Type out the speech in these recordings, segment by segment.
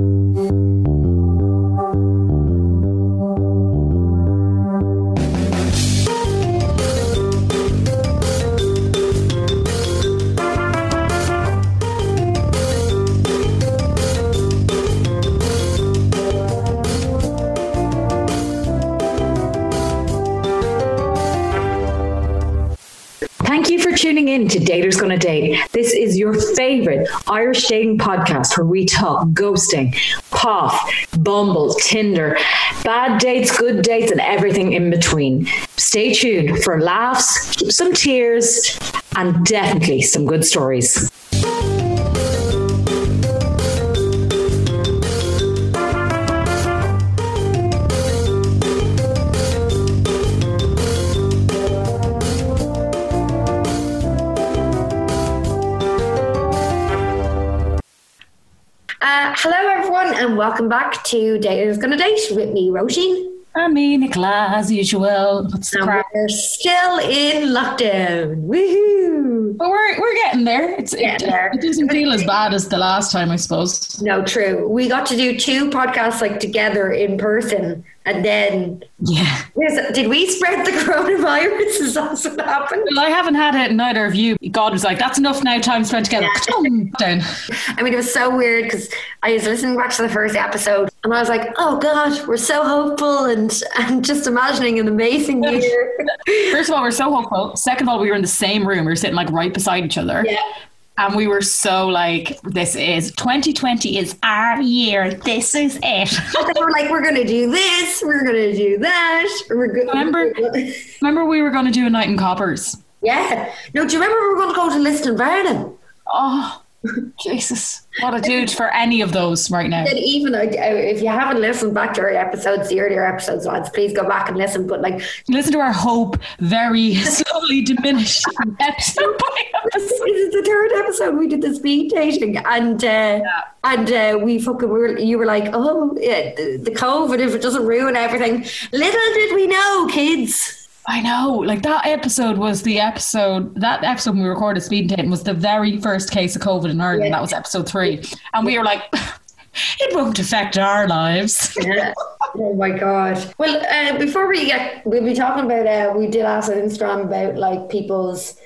Thank you tuning in to Daters Gonna Date. This is your favorite Irish dating podcast where we talk ghosting, POF, Bumble, Tinder, bad dates, good dates, and everything in between. Stay tuned for laughs, some tears, and definitely some good stories. Welcome back to Daters Gonna Date with me, Roisin. I mean, Nicola, as usual. What's the crack? we're still in lockdown. Woohoo! But we're, we're getting there. It's, it, Getting there. it doesn't feel as bad as the last time, I suppose. No, true. We got to do two podcasts like together in person, and then Yeah. Did we spread the coronavirus? Is that what happened? Well, I haven't had it, neither of you. God was like, that's enough now, time spent together. Down. I mean, it was so weird because I was listening back to the first episode, and I was like, "Oh God, we're so hopeful," and and just imagining an amazing year. First of all, we're so hopeful. Second of all, we were in the same room. We were sitting like right beside each other. Yeah. And we were so like, this is 2020 is our year. This is it. they were like, "We're gonna do this. We're gonna do that. We're go- Remember? Remember, we were going to do a night in Coppers. Yeah. No, do you remember we were going to go to Lisdoonvarna? Oh, Jesus. What a dude for any of those right now. And even if you haven't listened back to our episodes, the earlier episodes, lads, please go back and listen. But like, Listen to our hope very slowly diminish episode by this is the third episode we did the speed dating, and uh, and uh, we fucking were. You were like, oh, yeah, the COVID if it doesn't ruin everything. Little did we know, kids. I know, like that episode was the episode. That episode when we recorded Speed Dating was the very first case of COVID in Ireland. Yeah. That was episode three, and we were like, it won't affect our lives. Yeah. Oh my god. Well, uh, before we get, we'll be talking about. Uh, we did ask on Instagram about like people's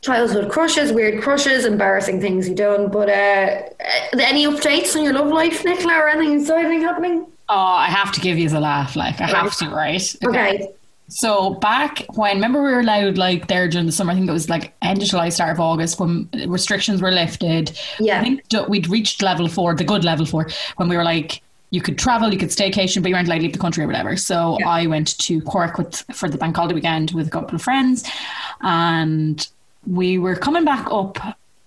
childhood crushes, weird crushes, embarrassing things you done. But uh, uh, any updates on your love life, Nicola, or anything exciting happening? Oh, I have to give you the laugh. Like I have to, right? Okay. So back when, remember we were allowed like there during the summer. I think it was like end of July, start of August when restrictions were lifted. Yeah. I think we'd reached level four, the good level four, when we were like you could travel, you could staycation, but you weren't allowed to leave the country or whatever. So I went to Cork with for the bank holiday weekend with a couple of friends, and we were coming back up.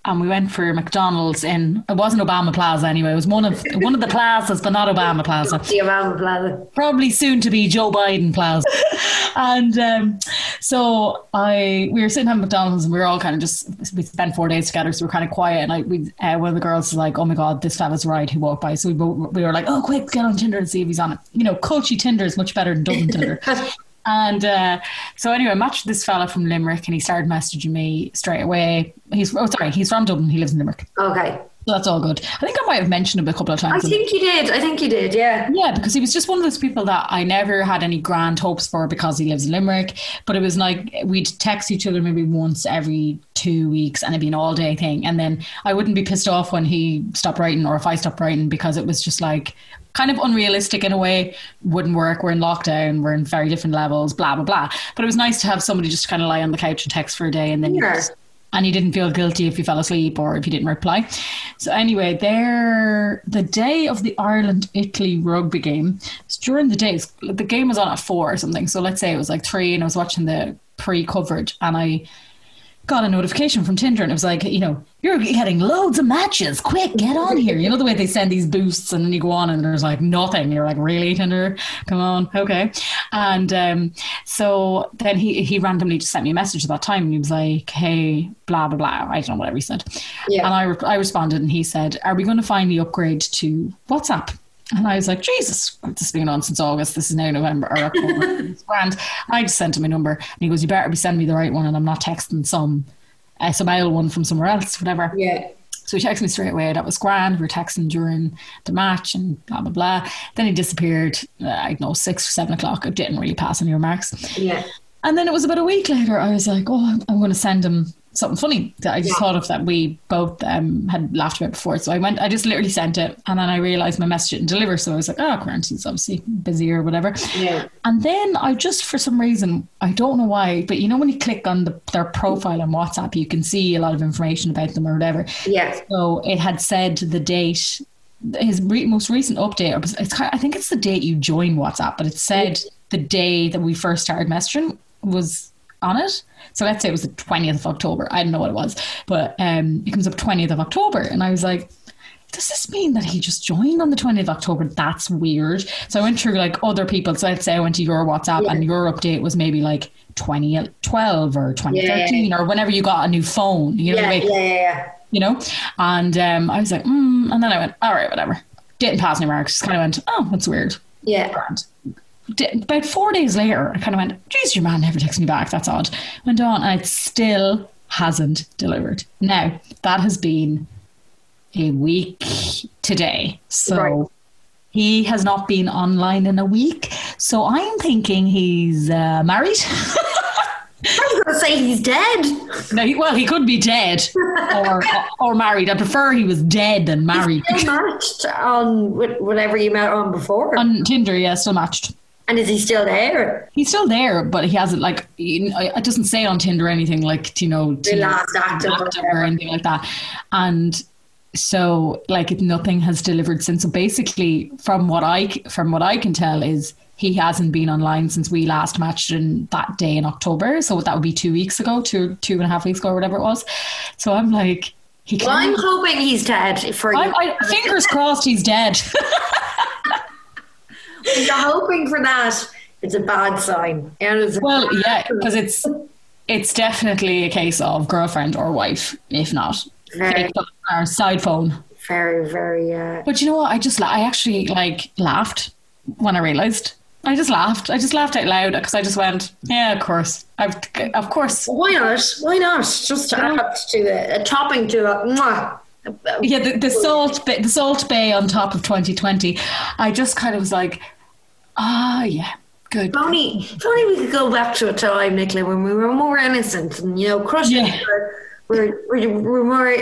And we went for McDonald's in it wasn't Obama Plaza anyway. It was one of one of the plazas, but not Obama Plaza The Obama Plaza. probably soon to be Joe Biden Plaza. and um, so I we were sitting at McDonald's and we were all kind of just we spent four days together, so we are kind of quiet. And I we uh, one of the girls was like, "Oh my god, this fella's right." Who walked by, so we we were like, "Oh, quick, get on Tinder and see if he's on it." You know, Coachy Tinder is much better than Dublin Tinder. And uh, so anyway, I matched this fella from Limerick, and he started messaging me straight away. He's oh sorry, he's from Dublin. He lives in Limerick, Okay. So that's all good. I think I might have mentioned him a couple of times. I think you did. I think you did. Yeah. Yeah, because he was just one of those people that I never had any grand hopes for because he lives in Limerick. But it was like we'd text each other maybe once every two weeks and it'd be an all day thing. And then I wouldn't be pissed off when he stopped writing or if I stopped writing because it was just like kind of unrealistic in a way. Wouldn't work. We're in lockdown. We're in very different levels, blah, blah, blah. But it was nice to have somebody just kind of lie on the couch and text for a day and then you just and you didn't feel guilty if you fell asleep or if you didn't reply. So anyway, there the day of the Ireland Italy rugby game. It's during the days the game was on at four or something. So let's say it was like three, and I was watching the pre coverage, and I got a notification from Tinder, and it was like, you know, you're getting loads of matches. Quick, get on here. You know the way they send these boosts, and then you go on, and there's like nothing. You're like, really, Tinder? Come on, okay. And um, so then he he randomly just sent me a message at that time, and he was like, hey, blah blah blah. I don't know whatever he said. Yeah. And I re- I responded, and he said, are we going to finally upgrade to WhatsApp? And I was like, Jesus, this has been on since August. This is now November or October. Grand. I just sent him a number, and he goes, "You better be sending me the right one, and I'm not texting some SML one from somewhere else, whatever." Yeah. So he texted me straight away. That was grand. We were texting during the match and blah blah blah. Then he disappeared. Uh, I don't know six or seven o'clock. It didn't really pass any remarks. Yeah. And then it was about a week later. I was like, oh, I'm going to send him something funny that I just Yeah. thought of that we both um, had laughed about before. So I went, I just literally sent it, and then I realized my message didn't deliver. So I was like, oh, Grant, he's obviously busy or whatever. Yeah. And then I just, for some reason, I don't know why, but you know, when you click on the, their profile on WhatsApp, you can see a lot of information about them or whatever. Yeah. So it had said the date, his re- most recent update. It's, I think it's the date you joined WhatsApp, but it said the day that we first started messaging was on it. So let's say it was the twentieth of October. I don't know what it was, but um, it comes up twentieth of October, and I was like. Does this mean that he just joined on the 20th of October? That's weird. So I went through like other people. So let's say I went to your WhatsApp Yeah. and your update was maybe like 2012 or 2013 or whenever you got a new phone. You know, Yeah. like, Yeah. Yeah. Yeah. you know? And um, I was like, mm, and then I went, all right, whatever. Didn't pass any marks. Just kind of went, oh, that's weird. Yeah. Grand. About four days later, I kind of went, geez, your man never texts me back. That's odd. Went on, and it still hasn't delivered. Now, that has been a week today. So Right. he has not been online in a week. So I'm thinking he's uh, married. I was going to say he's dead. no, he, well, he could be dead or, or married. I prefer he was dead than married. Still matched on whatever you met on before. On Tinder, yeah, still matched. And is he still there? He's still there, but he hasn't like you know, it doesn't say on Tinder anything like you know The last active or anything like that. And so like nothing has delivered since. So basically, from what I from what I can tell is he hasn't been online since we last matched in that day in October. So that would be two weeks ago, two two and a half weeks ago, or whatever it was. So I'm like, he Well, I'm hoping he's dead for. I'm, I, fingers crossed, he's dead. If You're hoping for that. It's a bad sign. A Well, yeah, because it's it's definitely a case of girlfriend or wife, if not Very, or side phone. very, very. Uh, But you know what? I just I actually like laughed when I realized. I just laughed. I just laughed out loud because I just went, yeah, of course, I've, of course. why not? Why not? Just to add to it, a topping to. Mwah. Yeah, the, the salt the Salt Bae on top of 2020. I just kind of was like, ah, yeah, good. If only, if only we could go back to a time, Nicola, when we were more innocent and, you know, crushes Yeah. were, were, were, were more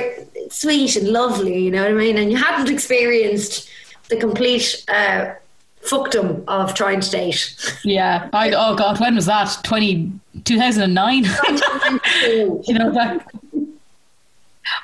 sweet and lovely, you know what I mean? And you hadn't experienced the complete uh, fuckdom of trying to date. Yeah. I, oh God, when was that? 20, 2009. you know that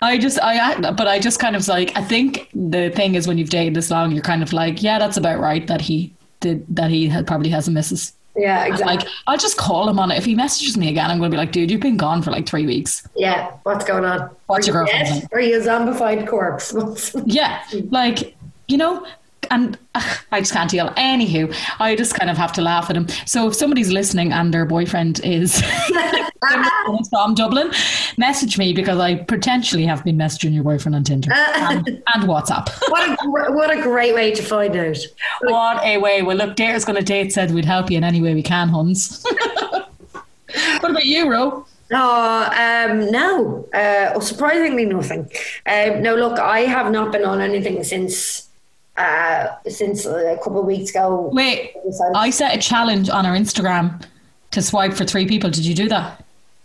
I just I but I just kind of was like I think the thing is when you've dated this long you're kind of like yeah that's about right that he did that he had probably has a missus yeah, exactly. like I'll just call him on it if he messages me again I'm going to be like dude you've been gone for like three weeks yeah, what's going on? What's Are your you girlfriend's dead? Are you a zombified corpse? yeah like you know and ugh, I just can't deal anywho I just kind of have to laugh at him so if somebody's listening and their boyfriend is from Dublin message me because I potentially have been messaging your boyfriend on Tinder and, and WhatsApp what, a, what a great way to find out. What a way. Well, look, Daters going to date said we'd help you in any way we can, Huns. what about you, Ro? Oh, um, no. Uh, surprisingly, nothing. Um, no, look, I have not been on anything since uh, since a couple of weeks ago. Wait, I set a challenge on our Instagram to swipe for three people. Did you do that?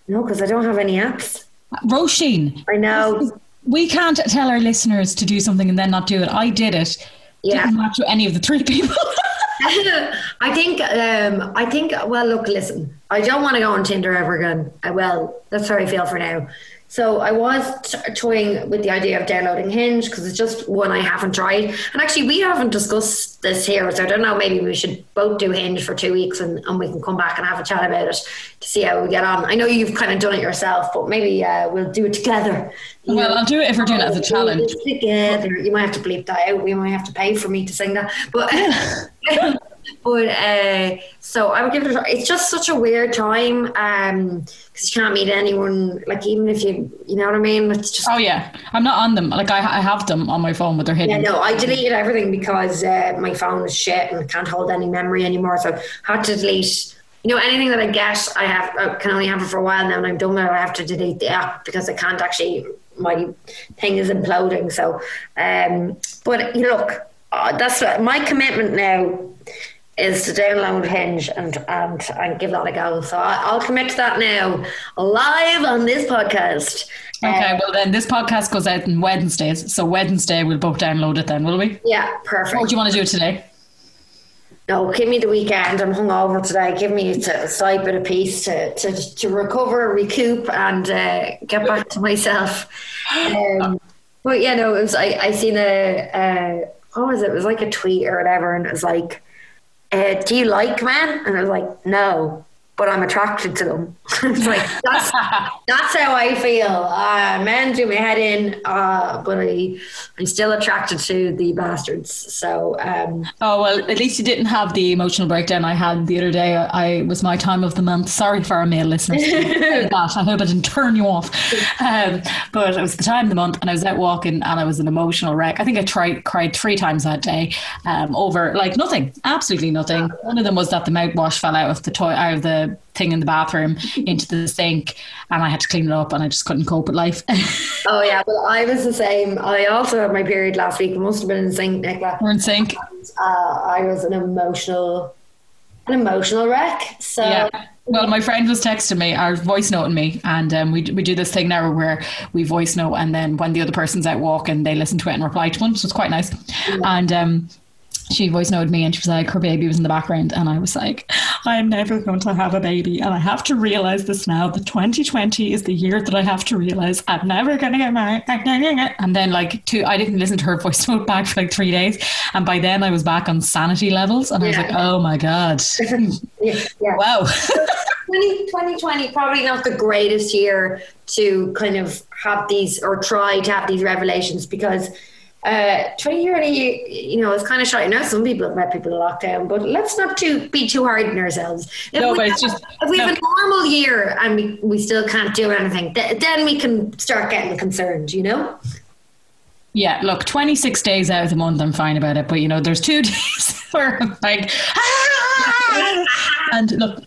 No, because I don't have any apps. Roisin, I know. we can't tell our listeners to do something and then not do it. I did it. Yeah. Didn't match with any of the three people. I think. Um, I think. Well, look, listen. I don't want to go on Tinder ever again. I, well, that's how I feel for now. So I was t- toying with the idea of downloading Hinge because it's just one I haven't tried. And actually, we haven't discussed this here, so I don't know. Maybe we should both do Hinge for two weeks and, and we can come back and have a chat about it to see how we get on. I know you've kind of done it yourself, but maybe uh, we'll do it together. You well, know? I'll do it if we're doing it as a challenge. Together. You might have to bleep that out. We might have to pay for me to sing that. But but uh, so I would give it a try. It's just such a weird time because you can't meet anyone. Like even if you, you know what I mean. It's just Oh, yeah. I'm not on them. Like, I, I have them on my phone, but they're yeah. hidden. No, I deleted everything because uh, my phone is shit and can't hold any memory anymore. So I had to delete. You know, anything that I get, I have I can only have it for a while now, and I'm done with it. I have to delete the app because I can't actually my thing is imploding. So, um, but you look, uh, that's what, my commitment now is to download Hinge and and and give that a go. So I, I'll commit to that now, live on this podcast. Okay, Um, well then this podcast goes out on Wednesdays, so Wednesday we'll both download it then, will we? yeah, perfect. What do you want to do today? No, give me the weekend. I'm hungover today. Give me a slight bit of peace to, to, to recover, recoup, and uh, get back to myself. Um, but yeah, no, it was. I I seen a uh, what was it? It was like a tweet or whatever, and it was like, uh, "Do you like men?" And I was like, "No." But I'm attracted to them. it's like that's that's how I feel. Uh, men do my head in, uh, but I I'm still attracted to the bastards. So um, Oh well, at least you didn't have the emotional breakdown I had the other day. I, I was my time of the month. Sorry for our male listeners. that. I hope I didn't turn you off. Um, but it was the time of the month, and I was out walking, and I was an emotional wreck. I think I tried cried three times that day um, over like nothing, absolutely nothing. One of them was that the mouthwash fell out of the toy out of the thing in the bathroom into the sink, and I had to clean it up, and I just couldn't cope with life. Oh yeah, well I was the same. I also had my period last week. Must have been in sync, Nicola. We're in sync. Uh, I was an emotional, an emotional wreck. So Yeah. Well, my friend was texting me, or voice noting me, and um, we we do this thing now where we voice note, and then when the other person's out walking, they listen to it and reply to one, so it's quite nice. And um, she voice noted me, and she was like, her baby was in the background, and I was like, I am never going to have a baby, and I have to realize this now. That 2020 is the year that I have to realize I'm never going to get married. And then, like, two, I didn't listen to her voice note back for like three days, and by then I was back on sanity levels, and I was like, oh my god, yeah, yeah. wow. 2020 probably not the greatest year to kind of have these or try to have these revelations because uh 2020 you know it's kind of shy. I know some people have met people in lockdown but let's not too be too hard on ourselves if No, we, but it's have, just- if we have no. a normal year and we, we still can't do anything th- then we can start getting concerned you know Yeah, look, 26 days out of the month, I'm fine about it. But, you know, there's two days where I'm like, "Ah!" and look,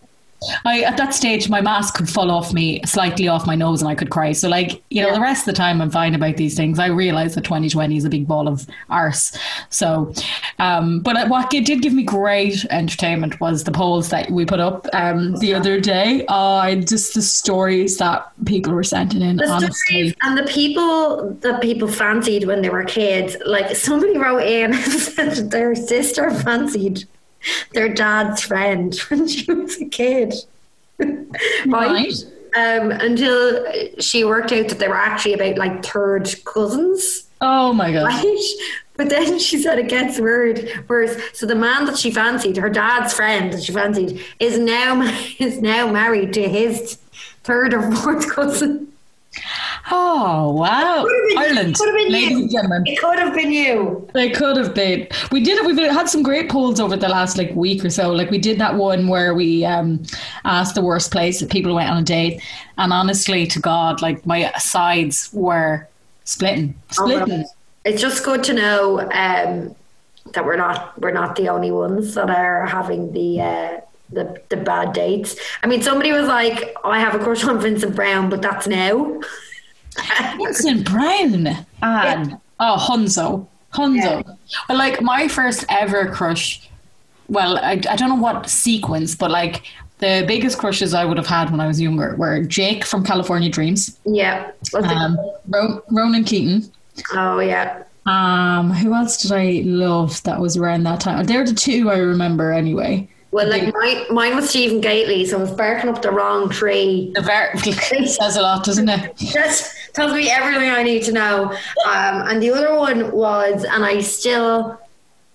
I at that stage, my mask could fall off me, slightly off my nose, and I could cry. So, like, you know, Yeah. the rest of the time, I'm fine about these things. I realize that 2020 is a big ball of arse. So, um, but what it did give me great entertainment was the polls that we put up um, the other day. Uh, just the stories that people were sending in, the honestly. stories and the people that people fancied when they were kids. Like somebody wrote in and said their sister fancied their dad's friend when she was a kid. right? Right. Um, until she worked out that they were actually about like third cousins. Oh my God. Right? But then she said it gets weird, worse. So the man that she fancied, her dad's friend that she fancied, is now is now married to his third or fourth cousin. Oh wow, Ireland, ladies you. and gentlemen. It could have been you. It could have been. We did it. We've had some great polls over the last like week or so. Like we did that one where we um, asked the worst place that people went on a date, and honestly, to God, like my sides were splitting, splitting. It's just good to know um, that we're not we're not the only ones that are having the uh, the the bad dates. I mean, somebody was like, "I have a crush on Vincent Browne," but that's now. Vincent Browne and oh Hunzo, Hunzo. Well, like my first ever crush. Well, I, I don't know what sequence, but like the biggest crushes I would have had when I was younger were Jake from California Dreams, Yeah. Um, called? Ro- Ronan Keating. oh yeah. Um, who else did I love that was around that time? They're the two I remember anyway. Well, like mine, mine was Stephen Gately, so I was barking up the wrong tree. The ver- says a lot, doesn't it? That tells me everything I need to know. Um, and the other one was, and I still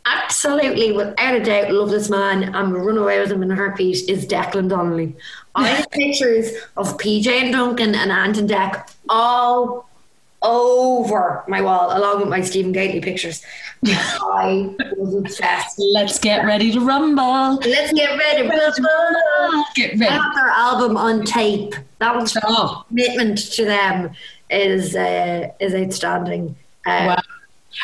absolutely, without a doubt, love this man. I'm run away with him in a heartbeat. Is Declan Donnelly? I have pictures of PJ and Duncan and Ant and Dec all over my wall, along with my Stephen Gately pictures. I was obsessed. Let's get ready to rumble. Let's get ready. I Get ready. have their album on tape. That was Oh, commitment to them is uh, is outstanding. Uh, wow.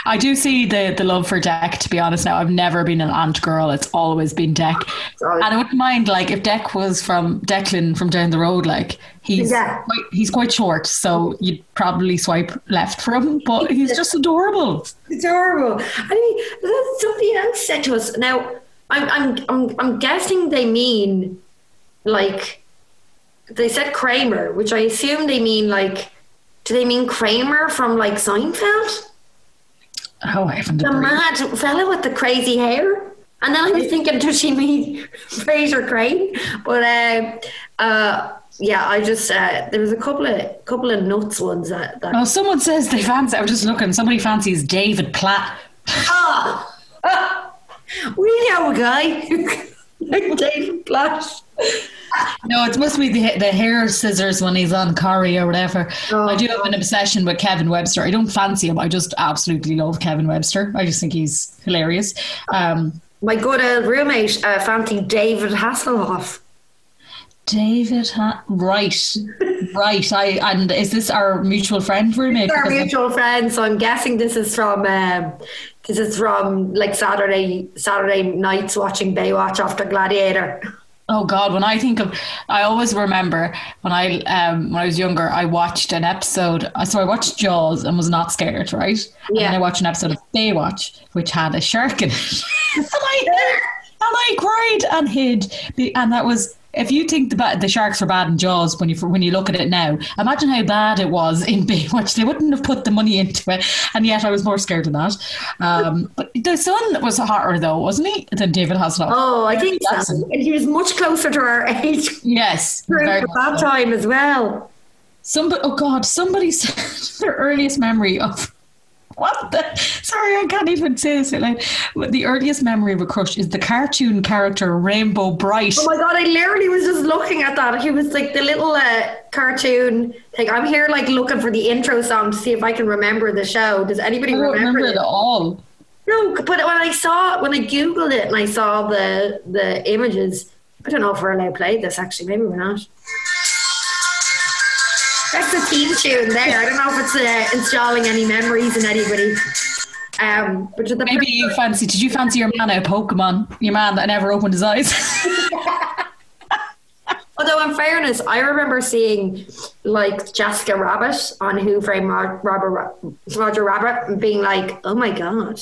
I do see the the love for Dec. To be honest, now I've never been an Ant girl. It's always been Dec, Sorry. and I wouldn't mind like if Dec was from Declan from down the road. Like he's Yeah. quite, he's quite short, so you'd probably swipe left for him. But he's just adorable. It's horrible. I mean, somebody else said to us. Now, I'm, I'm, I'm, I'm guessing they mean like they said Kramer, which I assume they mean like. Do they mean Kramer from like Seinfeld? Oh, I haven't. The mad fella with the crazy hair. And then I was thinking, does she mean Frasier Crane? But uh, uh, yeah, I just uh, there was a couple of couple of nuts ones that. that Oh, someone says they fancy. I was just looking. Somebody fancies David Platt. Ah! Ah! we know a guy like David Platt. No, it must be the the hair scissors when he's on Corrie or whatever. Oh, I do have an obsession with Kevin Webster. I don't fancy him. I just absolutely love Kevin Webster. I just think he's hilarious. Um, My good old roommate, uh, fancy David Hasselhoff. David, ha- right, right. I and is this our mutual friend roommate? Our I'm- mutual friend, so I'm guessing this is from um, this is from like Saturday Saturday nights watching Baywatch after Gladiator. Oh God! When I think of, I always remember when I um when I was younger, I watched an episode. uh, So I watched Jaws and was not scared, right? And Yeah. then I watched an episode of Baywatch, which had a shark in it, and I and I cried and hid, and that was. If you think the ba- the sharks were bad in Jaws when you when you look at it now, imagine how bad it was in Baywatch. They wouldn't have put the money into it, and yet I was more scared of that. Um, but the son was hotter though, wasn't he, than David Hasselhoff? Oh, I think so. And he was much closer to our age Yes, at that so. time as well. Somebody, oh God, somebody said their earliest memory of what the? Sorry, I can't even say this out The earliest memory of a crush is the cartoon character Rainbow Brite. Oh my god, I literally was just looking at that. He was like the little uh, cartoon thing. I'm here like looking for the intro song to see if I can remember the show. Does anybody remember, remember it it? at all. No, but when I saw when I googled it and I saw the the images, I don't know if we're allowed to play this actually. Maybe we're not. That's the theme tune there. I don't know if it's uh, installing any memories in anybody. Um, but the Maybe you fancy? Did you fancy your man of Pokemon? Your man that never opened his eyes. Although, in fairness, I remember seeing like Jessica Rabbit on Who Framed Ro- Robert Ra- Roger Rabbit and being like, "Oh my god,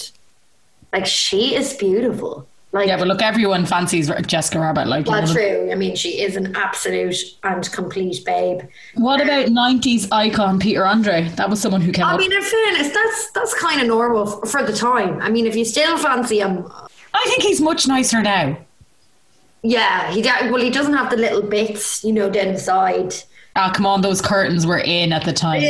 like she is beautiful." Like, yeah, but look, everyone fancies Jessica Rabbit. Like, you well, know. true. I mean, she is an absolute and complete babe. what about '90s icon Peter Andre? That was someone who came I up. mean, in fairness, that's that's kind of normal for the time. I mean, if you still fancy him, I think he's much nicer now. yeah, he well, he doesn't have the little bits, you know, down the side. Ah, come on, those curtains were in at the time.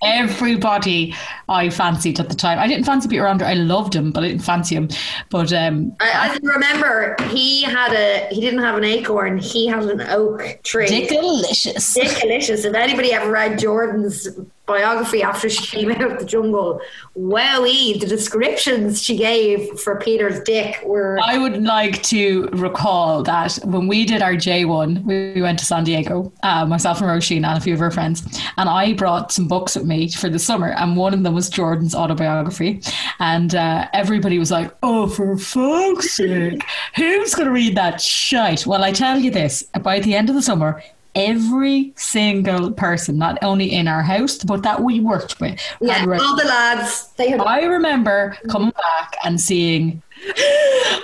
Everybody I fancied at the time. I didn't fancy Peter Andre. I loved him, but I didn't fancy him. But um, I, I can remember he had a he didn't have an acorn, he had an oak tree. delicious. Dick delicious. If anybody ever read Jordan's biography after she came out of the jungle, wowee, the descriptions she gave for Peter's dick were I would like to recall that when we did our J1, we we went to San Diego, uh, myself and Roisin and a few of our friends, and I brought some books with me for the summer, and one of them was Jordan's autobiography, and uh, everybody was like, "Oh, for fuck's sake, who's going to read that shite?" Well, I tell you this: by the end of the summer. Every single person, not only in our house, but that we worked with, yeah, all the lads they had I remember coming back and seeing.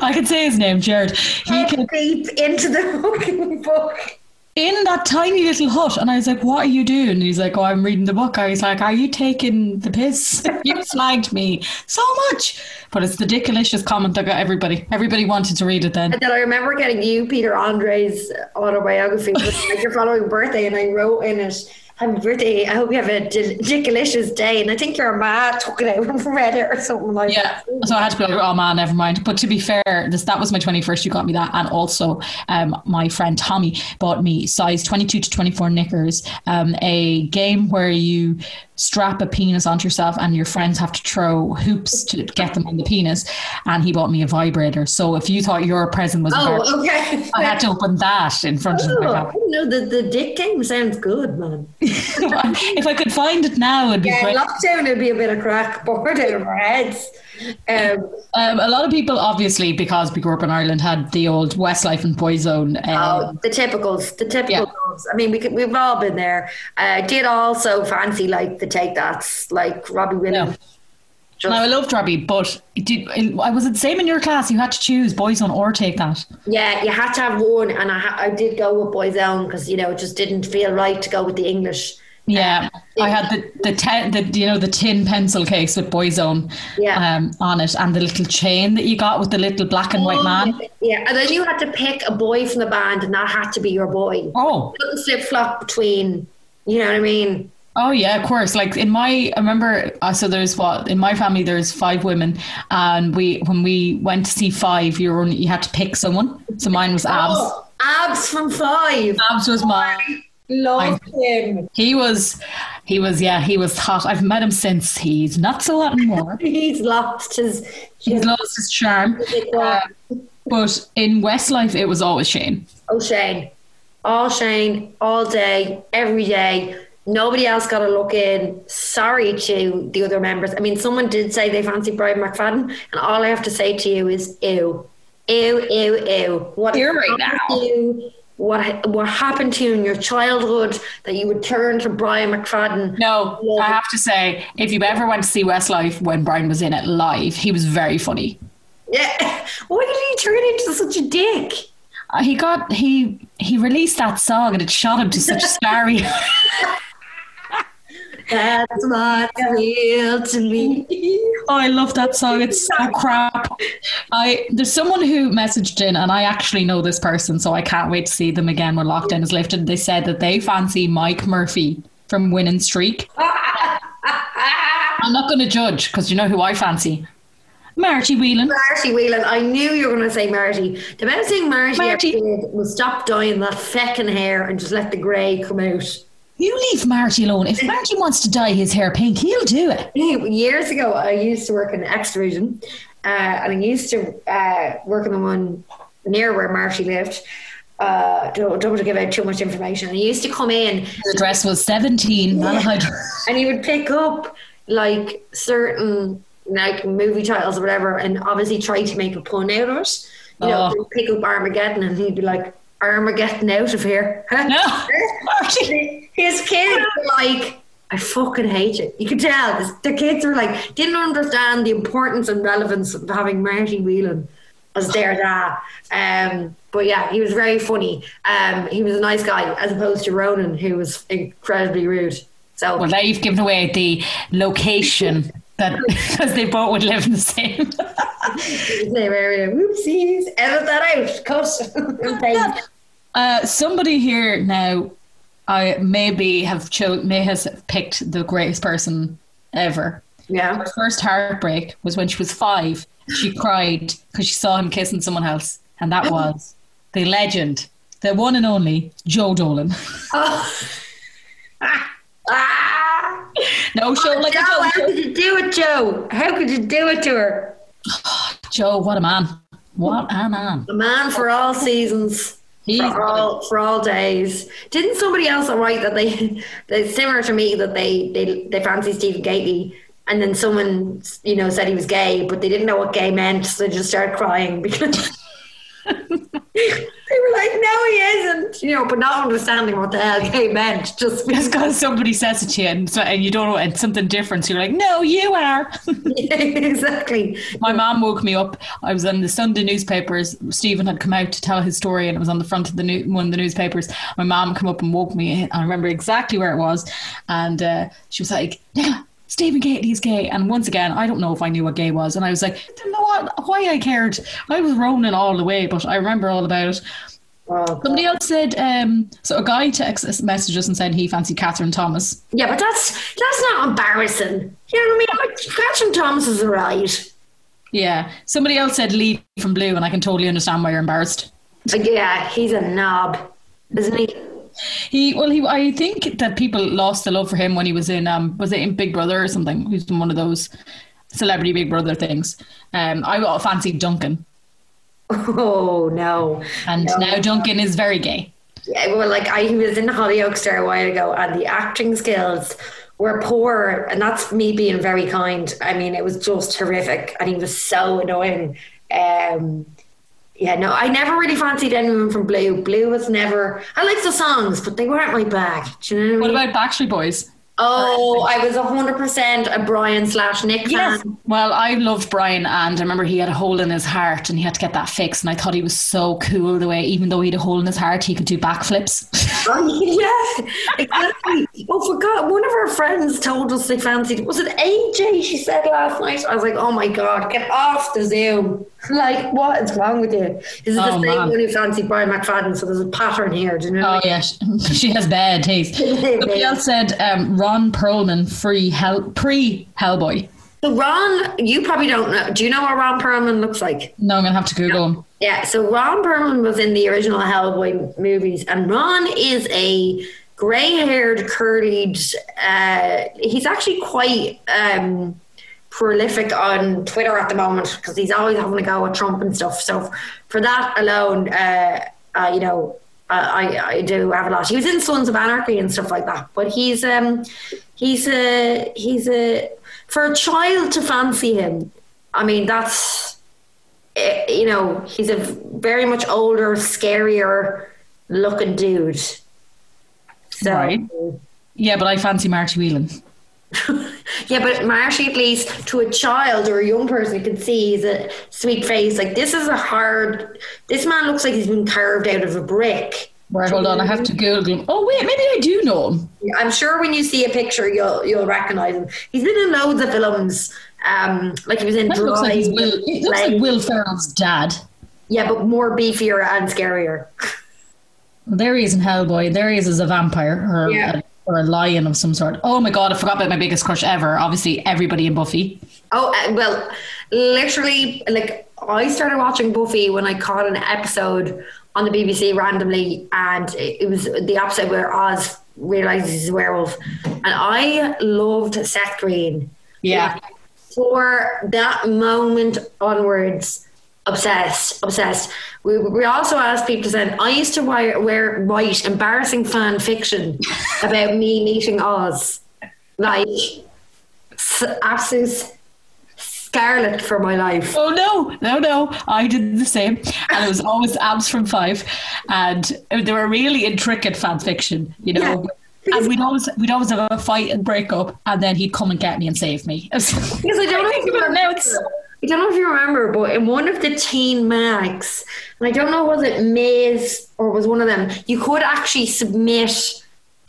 I can say his name, Jared. He deep into the fucking book. In that tiny little hut, and I was like, "What are you doing?" And he's like, "Oh, I'm reading the book." I was like, "Are you taking the piss? you slagged me so much." But it's the dickalicious comment that got everybody. Everybody wanted to read it then. And then I remember getting you Peter Andre's autobiography for like your following birthday, and I wrote in it, "Happy birthday! I hope you have a del- delicious day." And I think your ma took it out and read it or something like Yeah, that. Yeah. So I had to be like, oh man, never mind. But to be fair, this that was my twenty first. You got me that, and also, um, my friend Tommy bought me size twenty two to twenty four knickers. Um, a game where you strap a penis onto yourself, and your friends have to throw hoops to get them on the penis. And he bought me a vibrator. So if you thought your present was, Oh, okay. I had to open that in front of Oh, my I didn't know the the dick game sounds good, man. if I could find it now, it'd be Yeah, great. lockdown would be a bit of crack bored out of our heads. Um, Um, a lot of people, obviously, because we grew up in Ireland, had the old Westlife and Boyzone. Um, oh, the typicals, the typical. Yeah. I mean, we could, we've all been there. I did also fancy like the take that's like Robbie Williams. Just- Now I loved Robbie, but did I was it the same in your class? You had to choose Boyzone or take that. Yeah, you had to have one, and I, ha- I did go with Boyzone because you know it just didn't feel right to go with the English. Yeah, I had the the, ten, the you know the tin pencil case with Boyzone Yeah. um, on it, and the little chain that you got with the little black and white man. Yeah, and then you had to pick a boy from the band, and that had to be your boy. Oh, You couldn't flip flop between. You know what I mean? Oh yeah, of course. Like in my, I remember. Uh, so there's what in my family. There's five women, and we when we went to see five, you were only, you had to pick someone. So mine was Abs. Oh, abs from five. Abs was mine. Love him. He was, he was, yeah, he was hot. I've met him since. He's not so hot anymore. He's lost his. He's lost his charm. Uh, but in Westlife, it was always Shane. Oh, Shane. All Shane, all day, every day. Nobody else got a look in. Sorry to the other members. I mean, someone did say they fancy Brian McFadden, and all I have to say to you is ew. Ew, ew, ew. What Ew right happened now. to you? What, what happened to you in your childhood that you would turn to Brian McFadden? No. I have to say, if you ever went to see Westlife when Brian was in it live, he was very funny. Yeah. Why did he turn into such a dick? Uh, he got he he released that song and it shot him to such starry. That's what's real to me. Oh, I love that song. It's so crap. I there's someone who messaged in, and I actually know this person, so I can't wait to see them again when lockdown is lifted. They said that they fancy Mike Murphy from Winning Streak. I'm not going to judge because you know who I fancy, Marty Whelan. Marty Whelan. I knew you were going to say Marty. The best thing Marty, Marty. did was stop dyeing that feckin' hair and just let the grey come out. You leave Marty alone. If Marty wants to dye his hair pink, he'll do it. Years ago, I used to work in Xtra-vision, uh, and I used to uh, work in the one near where Marty lived. Uh, don't, don't want to give out too much information. I used to come in The dress was 17. Malahide. and he would pick up like certain like movie titles or whatever, and obviously try to make a pun out of it. You know, Oh. he'd pick up Armageddon, and he'd be like, "Armageddon out of here." No, Marty. His kids were like, "I fucking hate it." You could tell the kids were like, didn't understand the importance and relevance of having Marty Whelan as their dad. Um, but yeah, he was very funny. Um, he was a nice guy, as opposed to Ronan, who was incredibly rude. So Well, now you've given away the location that because they both would live in the same. Same area. Whoopsies. Edit that out. Cut. Uh, somebody here now, I maybe have cho- may has picked the greatest person ever. yeah. Her first heartbreak was when she was five. She cried because she saw him kissing someone else, and that was the legend, the one and only Joe Dolan. Oh. ah. No show like Joe, a how Joe. could you do it, Joe? How could you do it to her? Joe, what a man! What a man! A man for all seasons. He's for all for all days. Didn't somebody else write that they they similar to me that they they they fancy Stephen Gately and then someone you know said he was gay but they didn't know what gay meant so they just started crying because they were like no he isn't you know but not understanding what the hell gay meant just Just because somebody says it to you and, so, and you don't know and something different, so you're like, no, you are. yeah, exactly My mom woke me up. I was in the Sunday newspapers. Stephen had come out to tell his story, and it was on the front of the new, one of the newspapers. My mom came up and woke me. I remember exactly where it was, and uh, she was like, "Nicola, Stephen Gately's gay." And once again, I don't know if I knew what gay was, and I was like, "I don't know what, why I cared." I was Ronan all the way, but I remember all about it. oh, Somebody else said, um, so a guy text messaged us and said he fancied Kathryn Thomas. yeah but that's that's not embarrassing you know what I mean Kathryn Thomas is alright Yeah. Somebody else said Lee from Blue, and I can totally understand why you're embarrassed. Yeah he's a knob isn't he He well, he I think that people lost the love for him when he was in um was it in Big Brother or something? He was in one of those celebrity Big Brother things. Um, I fancied Duncan, oh no and No. now Duncan is very gay. Yeah, well, like I was in Hollyoaks there a while ago, and the acting skills were poor, and that's me being very kind. I mean, it was just horrific, and he was so annoying. Um, yeah, no, I never really fancied anyone from Blue. Blue was never. I liked the songs, but they weren't my bag. Do you know what, What I mean? about Backstreet Boys? Oh, I was hundred percent a Brian slash Nick fan. Yes. Well, I loved Brian, and I remember he had a hole in his heart, and he had to get that fixed. And I thought he was so cool the way, even though he had a hole in his heart, he could do backflips. Oh, yeah, exactly. Oh, forgot. One of our friends told us they fancied. Was it AJ? She said last night. I was like, oh my god, get off the Zoom! Like, what is wrong with you? Is it the Oh, same man. one who fancied Brian McFadden? So there's a pattern here. Do you know? Oh yeah, she, she has bad taste. Somebody else said um, Ron Perlman free hell pre Hellboy. So Ron, you probably don't know. Do you know what Ron Perlman looks like? No, I'm gonna have to Google him. Yeah, so Ron Perlman was in the original Hellboy movies, and Ron is a grey-haired, curlied. Uh, he's actually quite um, prolific on Twitter at the moment because he's always having a go at Trump and stuff. So for that alone, uh, uh, you know, I, I do have a lot. He was in Sons of Anarchy and stuff like that, but he's um he's a he's a for a child to fancy him. I mean, that's eh, you know, he's a very much older, scarier looking dude. So, Right. Yeah, but I fancy Marty Whelan. Yeah, but Marshy, at least to a child or a young person, you can see he's a sweet face. Like this is a hard. This man looks like he's been carved out of a brick. Right, hold on, I have to Google him. Oh wait, maybe I do know him. I'm sure when you see a picture, you'll you'll recognize him. He's been in loads of films. Um, like he was in That looks like Will. It looks like Will Ferrell's dad. Yeah, but more beefier and scarier. There he is in Hellboy. There he is as a vampire or, Yeah. A, or a lion of some sort. Oh my god, I forgot about my biggest crush ever. Obviously, everybody in Buffy. Oh uh, well, literally, like I started watching Buffy when I caught an episode on the BBC randomly, and it was the episode where Oz realizes he's a werewolf, and I loved Seth Green. Yeah. For that moment onwards, obsessed, obsessed. We, we also asked people to send. I used to wear, wear write embarrassing fan fiction about me meeting Oz, like s- absolute scarlet for my life. Oh no, no, no! I did the same, and it was always abs from Five, and they were really intricate fan fiction, you know. Yeah. And we'd always we'd always have a fight and break up, and then he'd come and get me and save me. Because I don't think about it now, remember. it's- I don't know if you remember, but in one of the teen mags, and I don't know was it Maze or was one of them, you could actually submit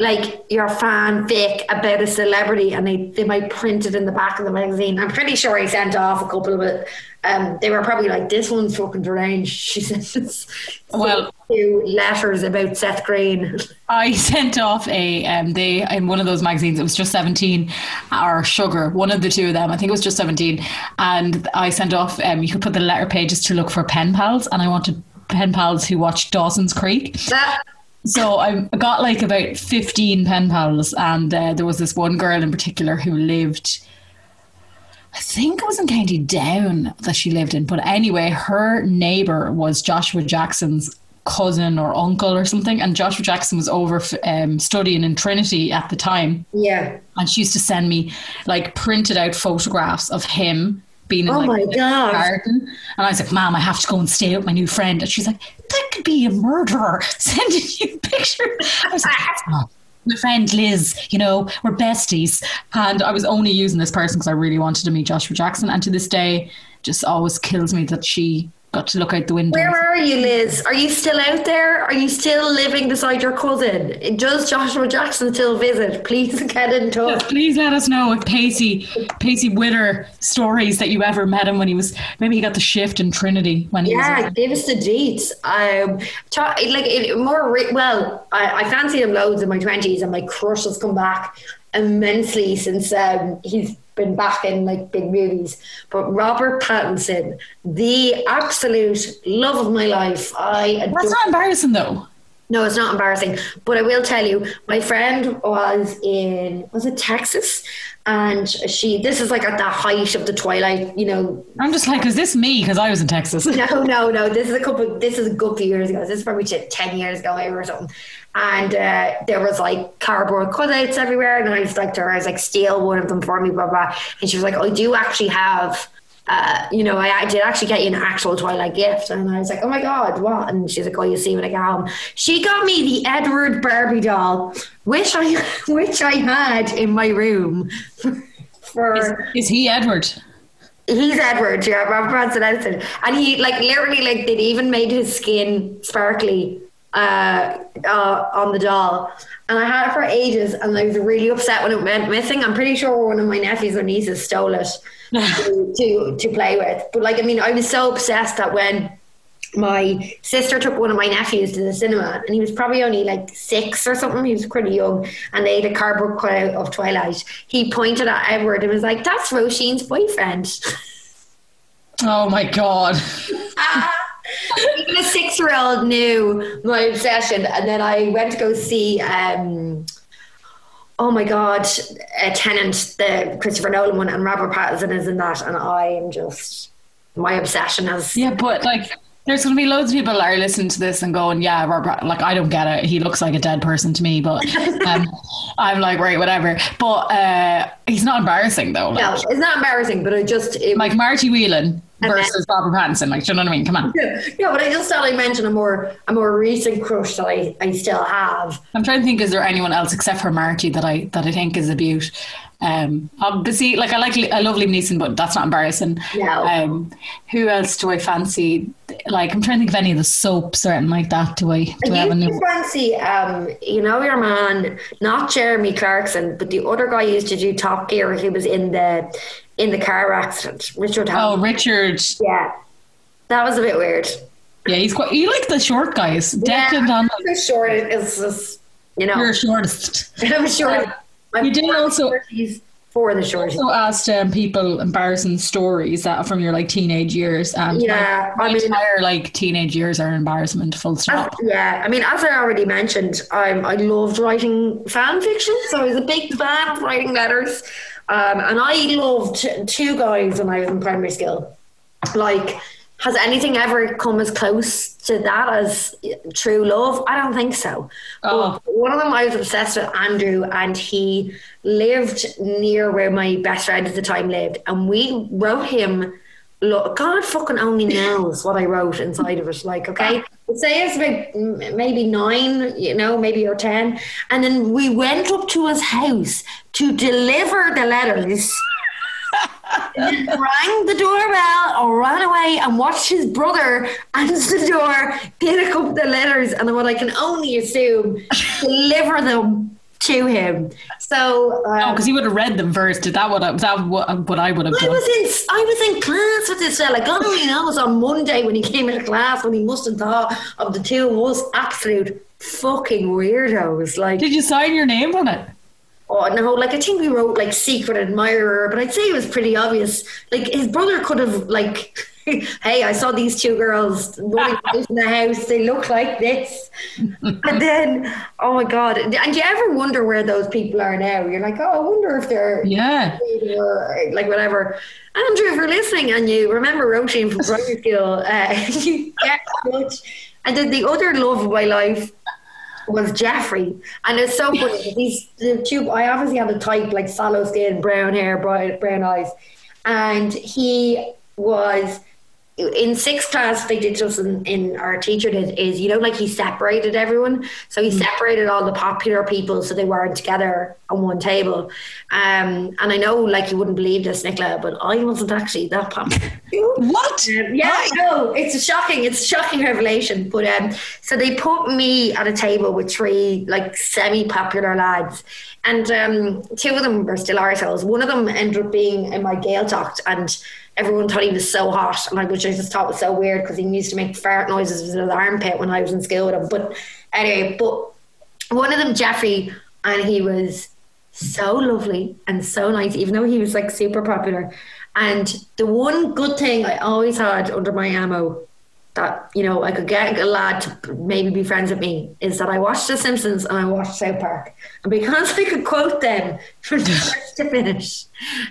like your fanfic about a celebrity, and they they might print it in the back of the magazine. I'm pretty sure I sent off a couple of it. Um, they were probably like, "This one's fucking deranged." She sent us Well- two letters about Seth Green. I sent off a um they in one of those magazines. It was just seventeen or Sugar, one of the two of them. I think it was just seventeen, and I sent off. Um, you could put the letter pages to look for pen pals, and I wanted pen pals who watched Dawson's Creek. That So I got like about 15 pen pals, and uh, there was this one girl in particular who lived, I think it was in County Down that she lived in. But anyway, her neighbour was Joshua Jackson's cousin or uncle or something, and Joshua Jackson was over um, studying in Trinity at the time, yeah. and she used to send me like printed out photographs of him. Being in Oh like my the God. garden, and I was like, "Mom, I have to go and stay with my new friend." And she's like, "That could be a murderer sending you pictures." I was like, "Oh, "My friend Liz, you know, we're besties," and I was only using this person because I really wanted to meet Joshua Jackson. And to this day, just always kills me that she got to look out the window. Where are you, Liz? Are you still out there? Are you still living beside your cousin? Does Joshua Jackson still visit? Please get in touch. Please let us know if Pacey, Pacey Witter stories that you ever met him when he was maybe he got the shift in Trinity when he Yeah, was. give us the deets. Um, like it, more re- well, I, I fancy him loads in my twenties, and my crush has come back immensely since um, he's been back in like big movies. But Robert Pattinson, the absolute love of my life. I That's adore. not embarrassing though. No, it's not embarrassing. But I will tell you, my friend was in was it Texas, and she. This is like at the height of the twilight. You know, I'm just like, is this me? Because I was in Texas. no, no, no. This is a couple. This is a good few years ago. This is probably ten years ago, maybe or something. And uh, there was like cardboard cutouts everywhere, and I was like to her, I was like, steal one of them for me, blah blah. And she was like, I do actually have uh, you know, I, I, did actually get you an actual Twilight gift. And I was like, oh my God, what? And she's like, oh, you see when I get home. She got me the Edward Barbie doll, which I, which I had in my room for. Is, is he Edward? He's Edward, yeah, Robert Pattinson Edison. And he, like, literally, like, they'd even made his skin sparkly uh, uh, on the doll. And I had it for ages, and I was really upset when it went missing. I'm pretty sure one of my nephews or nieces stole it to, to to play with. But like, I mean, I was so obsessed that when my sister took one of my nephews to the cinema, and he was probably only like six or something. He was pretty young, and they had a cardboard cutout of Twilight. He pointed at Edward and was like, "That's Roisin's boyfriend." Oh my god! Even a six-year-old knew my obsession, and then I went to go see. Um, oh my god, a Tenet, the Christopher Nolan one, and Robert Pattinson is in that, and I am just my obsession has. Yeah, but like. There's going to be loads of people that are listening to this and going, "Yeah, Robert, like I don't get it. He looks like a dead person to me." But um, I'm like, right, whatever. But uh, he's not embarrassing though. Like, no, it's not embarrassing. But I just it, like Marty Whelan versus Robert Pattinson. Like, do you know what I mean? Come on. Yeah, yeah, but I just thought I mentioned a more a more recent crush that I, I still have. I'm trying to think. Is there anyone else except for Marty that I that I think is a beaut? Um, obviously, like I like I love Liam Neeson, but that's not embarrassing. No. Um, who else do I fancy? Like I'm trying to think of any of the soaps or anything like that. Do I? Do I have a new? fancy? Um, you know your man, not Jeremy Clarkson, but the other guy used to do Top Gear. He was in the in the car accident. Richard. Oh, Richard. Yeah, that was a bit weird. Yeah, he's quite. You like the short guys, yeah, Declan Donnelly. The short is just you know. You're shortest. I'm short. I'm um, You did also for the short. also asked um, people embarrassing stories that from your like teenage years. Um, and Yeah, my, I mean- entire like teenage years are embarrassment. Full As- stop. yeah, I mean, as I already mentioned, I'm, I loved writing fan fiction, so I was a big fan of writing letters. Um, and I loved two guys when I was in primary school. Like, has anything ever come as close to that as true love? I don't think so. Oh. But one of them, I was obsessed with Andrew, and he lived near where my best friend at the time lived, and we wrote him. Look, God fucking only knows what I wrote inside of it. Like, okay, say it's about maybe nine, you know, maybe or ten, and then we went up to his house to deliver the letters. rang the doorbell or ran away and watched his brother answer the door, pick up the letters, and what I can only assume, deliver them to him. So, um, Oh, because he would have read them first. Did that what I, that what, what I would have I done? was in I was in class with this fella. God only knows on Monday when he came into class when he must have thought of the two us absolute fucking weirdos. Like Did you sign your name on it? Oh no! Like I think we wrote like secret admirer, but I'd say it was pretty obvious. Like his brother could have like, hey, I saw these two girls running out in the house. They look like this, and then oh my god! And you ever wonder where those people are now? You're like, oh, I wonder if they're Yeah. or like whatever. Andrew, if you're listening and you remember Roisin from primary school, uh, you get in touch. And then the other love of my life was Jeffrey. And it's so funny. These the two I obviously had a type like sallow skin, brown hair, bright brown eyes. And he was in sixth class they did just in, in our teacher did is you know like he separated everyone so he separated all the popular people so they weren't together on one table um and I know like you wouldn't believe this Nicola but I wasn't actually that popular What? um, yeah, I know. It's a shocking, it's a shocking revelation. But um, so they put me at a table with three like semi-popular lads, and um, two of them were still arseholes. One of them ended up being in my Gaeltacht, and everyone thought he was so hot, and I, which just thought was so weird because he used to make fart noises with his armpit when I was in school with him. But anyway, but one of them, Jeffrey, and he was so lovely and so nice, even though he was like super popular. And the one good thing I always had under my ammo that you know I could get a lad to maybe be friends with me is that I watched The Simpsons and I watched South Park, and because I could quote them from start to finish,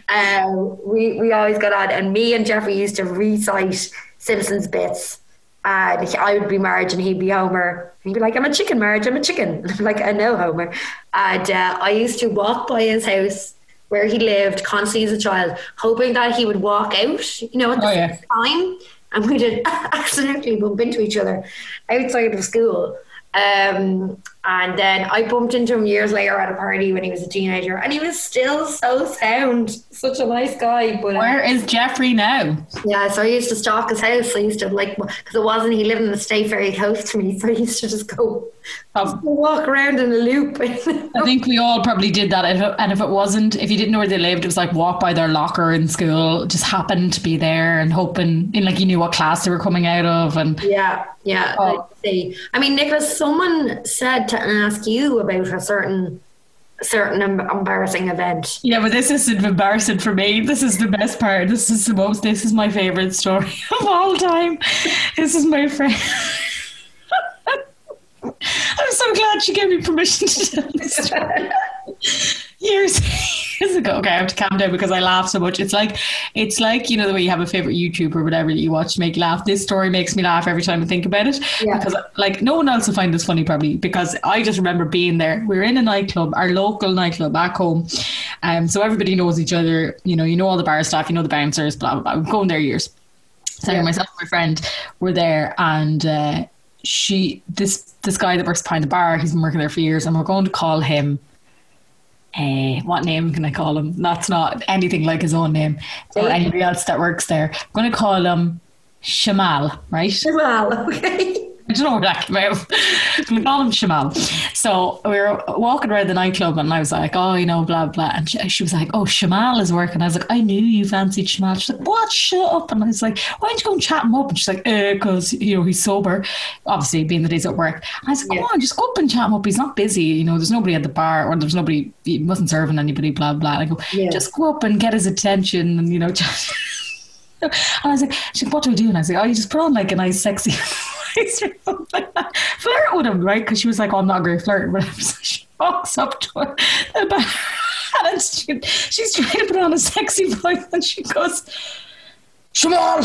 uh, we we always got on. And me and Jeffrey used to recite Simpsons bits. And I would be Marge and he'd be Homer. He'd be like, I'm a chicken, Marge, I'm a chicken. I'm like, I know, Homer. And uh, I used to walk by his house where he lived constantly as a child, hoping that he would walk out, you know, at the Oh, yeah. same time. And we did accidentally bump into each other outside of school. Um, and then I bumped into him years later at a party when he was a teenager, and he was still so sound, such a nice guy. But uh, Where is Jeffrey now? yeah, so I used to stalk his house. I used to like because it wasn't he lived in the state very close to me, so I used to just go Um, walk around in a loop. I think we all probably did that. If it, and if it wasn't, if you didn't know where they lived, it was like walk by their locker in school, just happened to be there and hoping, in like you knew what class they were coming out of. And yeah, yeah. Oh. I mean, Nicholas, someone said to ask you about a certain certain embarrassing event. yeah, but this isn't embarrassing for me. This is the best part. This is the most, this is my favorite story of all time. This is my friend. I'm so glad she gave me permission to tell this story. years Okay, I have to calm down because I laugh so much. It's like it's like you know the way you have a favorite YouTuber or whatever that you watch make you laugh. This story makes me laugh every time I think about it Yeah. because like no one else will find this funny probably because I just remember being there. We were in a nightclub, our local nightclub back home, um, so everybody knows each other. You know, you know all the bar staff, you know the bouncers, blah blah blah. We've going there years. So Yeah. myself and my friend were there, and uh, she this this guy that works behind the bar, he's been working there for years, and we're going to call him. Uh, what name can I call him? That's not anything like his own name or anybody else that works there. I'm going to call him Shamal, right? Well, okay. I don't know where that came out. Going call him Shamal. So we were walking around the nightclub and I was like, oh, you know, blah, blah. And she, she was like, oh, Shamal is working. I was like, I knew you fancied Shamal. She's like, what? Shut up. And I was like, why don't you go and chat him up? And she's like, uh, because, you know, he's sober. Obviously, being that he's at work. And I was like, Yeah. come on, just go up and chat him up. He's not busy. You know, there's nobody at the bar or there's nobody, he wasn't serving anybody, blah, blah. And I go, Yeah. just go up and get his attention and, you know, chat. And I was like, she's like, what do I do? And I was like, oh, you just put on like a nice, sexy Flirt with him, right? Because she was like, oh, I'm not a great flirt. But so she walks up to her, the and she, she's trying to put on a sexy voice, and she goes, Shamal!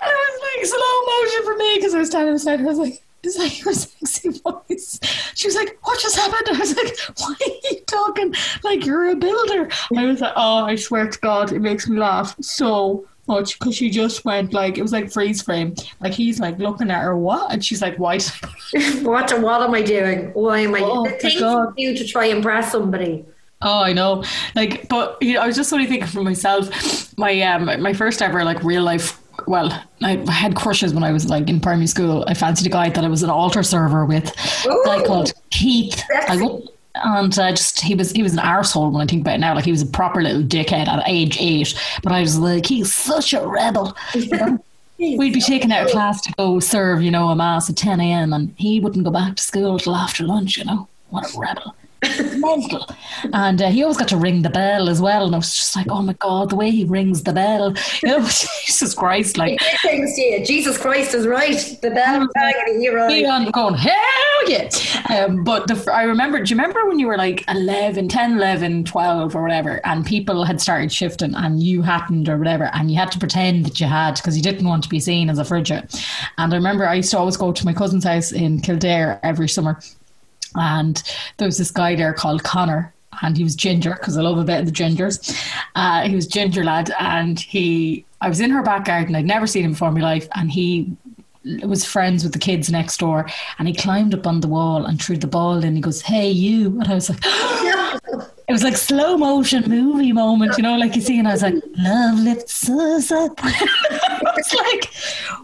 and it was like slow motion for me because I was standing beside her. I was like, is that your sexy voice? She was like, what just happened? I was like, why are you talking like you're a builder? I was like, oh, I swear to God, it makes me laugh so much because she just went like, it was like freeze frame. Like he's like looking at her, what? And she's like, why? what, what am I doing? Why am I? Oh, the things God. you do to try and impress somebody. Oh, I know. Like, but you know, I was just only thinking for myself. My um, my first ever like real life. Well, I had crushes when I was like in primary school. I fancied a guy that I was an altar server with. A guy called Keith. I Sexy. And uh, just he was he was an arsehole when I think about it now. Like he was a proper little dickhead at age eight. But I was like, he's such a rebel. We'd be taken out of class to go serve, you know, a mass at 10 a.m. and he wouldn't go back to school till after lunch, you know. What a rebel. Mental. And uh, he always got to ring the bell as well. And I was just like, oh my God, the way he rings the bell. You know, Jesus Christ. Like, He did things to you. Jesus Christ is right. The bell banging, you're he on going, hell yeah. Um, but the, I remember, do you remember when you were like 11, 10, 11, 12 or whatever, and people had started shifting and you hadn't or whatever, and you had to pretend that you had because you didn't want to be seen as a frigid. And I remember I used to always go to my cousin's house in Kildare every summer, and there was this guy there called Connor. And he was ginger because I love a bit of the gingers. Uh, he was ginger lad, and he. I was in her back garden. I'd never seen him before in my life, and he was friends with the kids next door and he climbed up on the wall and threw the ball in. He goes, Hey, you. And I was like, It was like slow motion movie moment, you know, like you see. And I was like, Love lifts us up. I was like,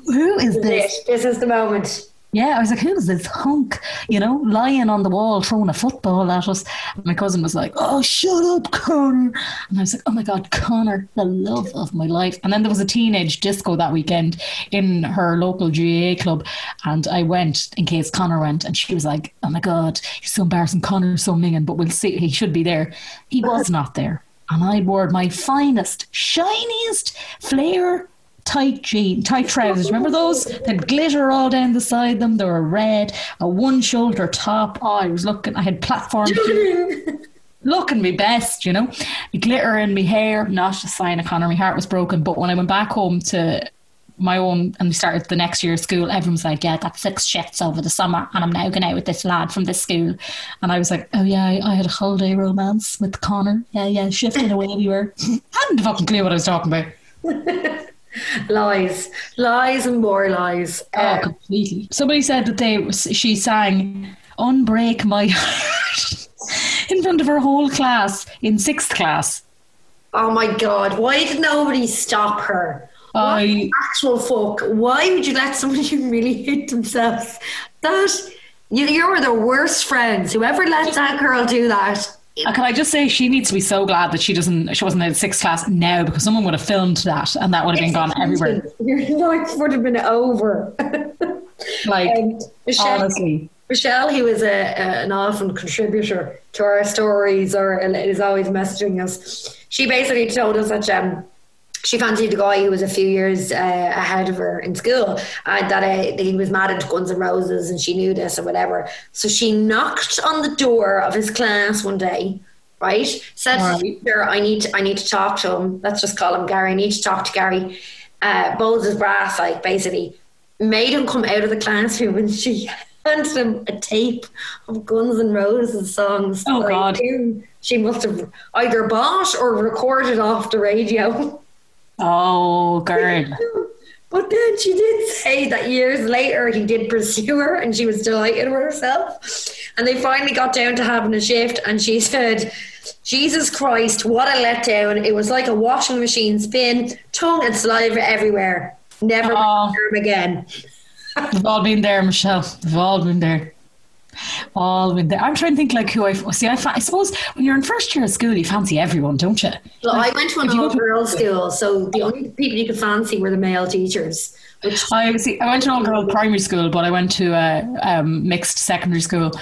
Who is? This, this is the moment. Yeah, I was like, who is this hunk, you know, lying on the wall throwing a football at us? And my cousin was like, oh, shut up, Connor. And I was like, oh my God, Connor, the love of my life. And then there was a teenage disco that weekend in her local GAA club. And I went in case Connor went. And she was like, oh my God, he's so embarrassing. Connor's so minging, but we'll see. He should be there. He was not there. and I wore my finest, shiniest flare tight jean, tight trousers. Remember those? That glitter all down the side of them. They were red, a one shoulder top. Oh, I was looking, I had platform shoes. looking my best, you know. Me glitter in my hair, not a sign of Connor. My heart was broken. But when I went back home to my own and we started the next year of school, everyone's like, Yeah, I got six shifts over the summer and I'm now going out with this lad from this school. And I was like, Oh yeah, I, I had a holiday romance with Connor. Yeah, yeah, shifting away we were. I hadn't a fucking clue what I was talking about. lies, lies, and more lies. Oh, um, completely. Somebody said that they she sang "Unbreak My Heart" in front of her whole class in sixth class. Oh my god! Why did nobody stop her? I actual fuck. Why would you let somebody really hate themselves? That you, you're the worst friends. Whoever let that girl do that can I just say she needs to be so glad that she doesn't she wasn't in sixth class now because someone would have filmed that and that would have been gone everywhere. Your life would have been over. like um, Michelle, honestly. Michelle, who is a, a, an often contributor to our stories or is always messaging us, she basically told us that um, she fancied a guy who was a few years uh, ahead of her in school and that uh, he was mad at Guns N' Roses and she knew this or whatever. So she knocked on the door of his class one day, right? Said, right. I need to, I need to talk to him. Let's just call him Gary. I need to talk to Gary. Uh, bowls his brass, like basically made him come out of the classroom and she handed him a tape of Guns N' Roses songs. Oh, God. She must have either bought or recorded off the radio. Oh, girl. But then she did say that years later he did pursue her and she was delighted with herself. And they finally got down to having a shift and she said, Jesus Christ, what a letdown. It was like a washing machine spin, tongue and saliva everywhere. Never oh. again. We've all been there, Michelle. We've all been there all with the, I'm trying to think like who I see. I, I suppose when you're in first year of school, you fancy everyone, don't you? Well, like, I went to an all girls school, so the only people you could fancy were the male teachers. Which I see. I went to an all girl primary school, but I went to a um, mixed secondary school,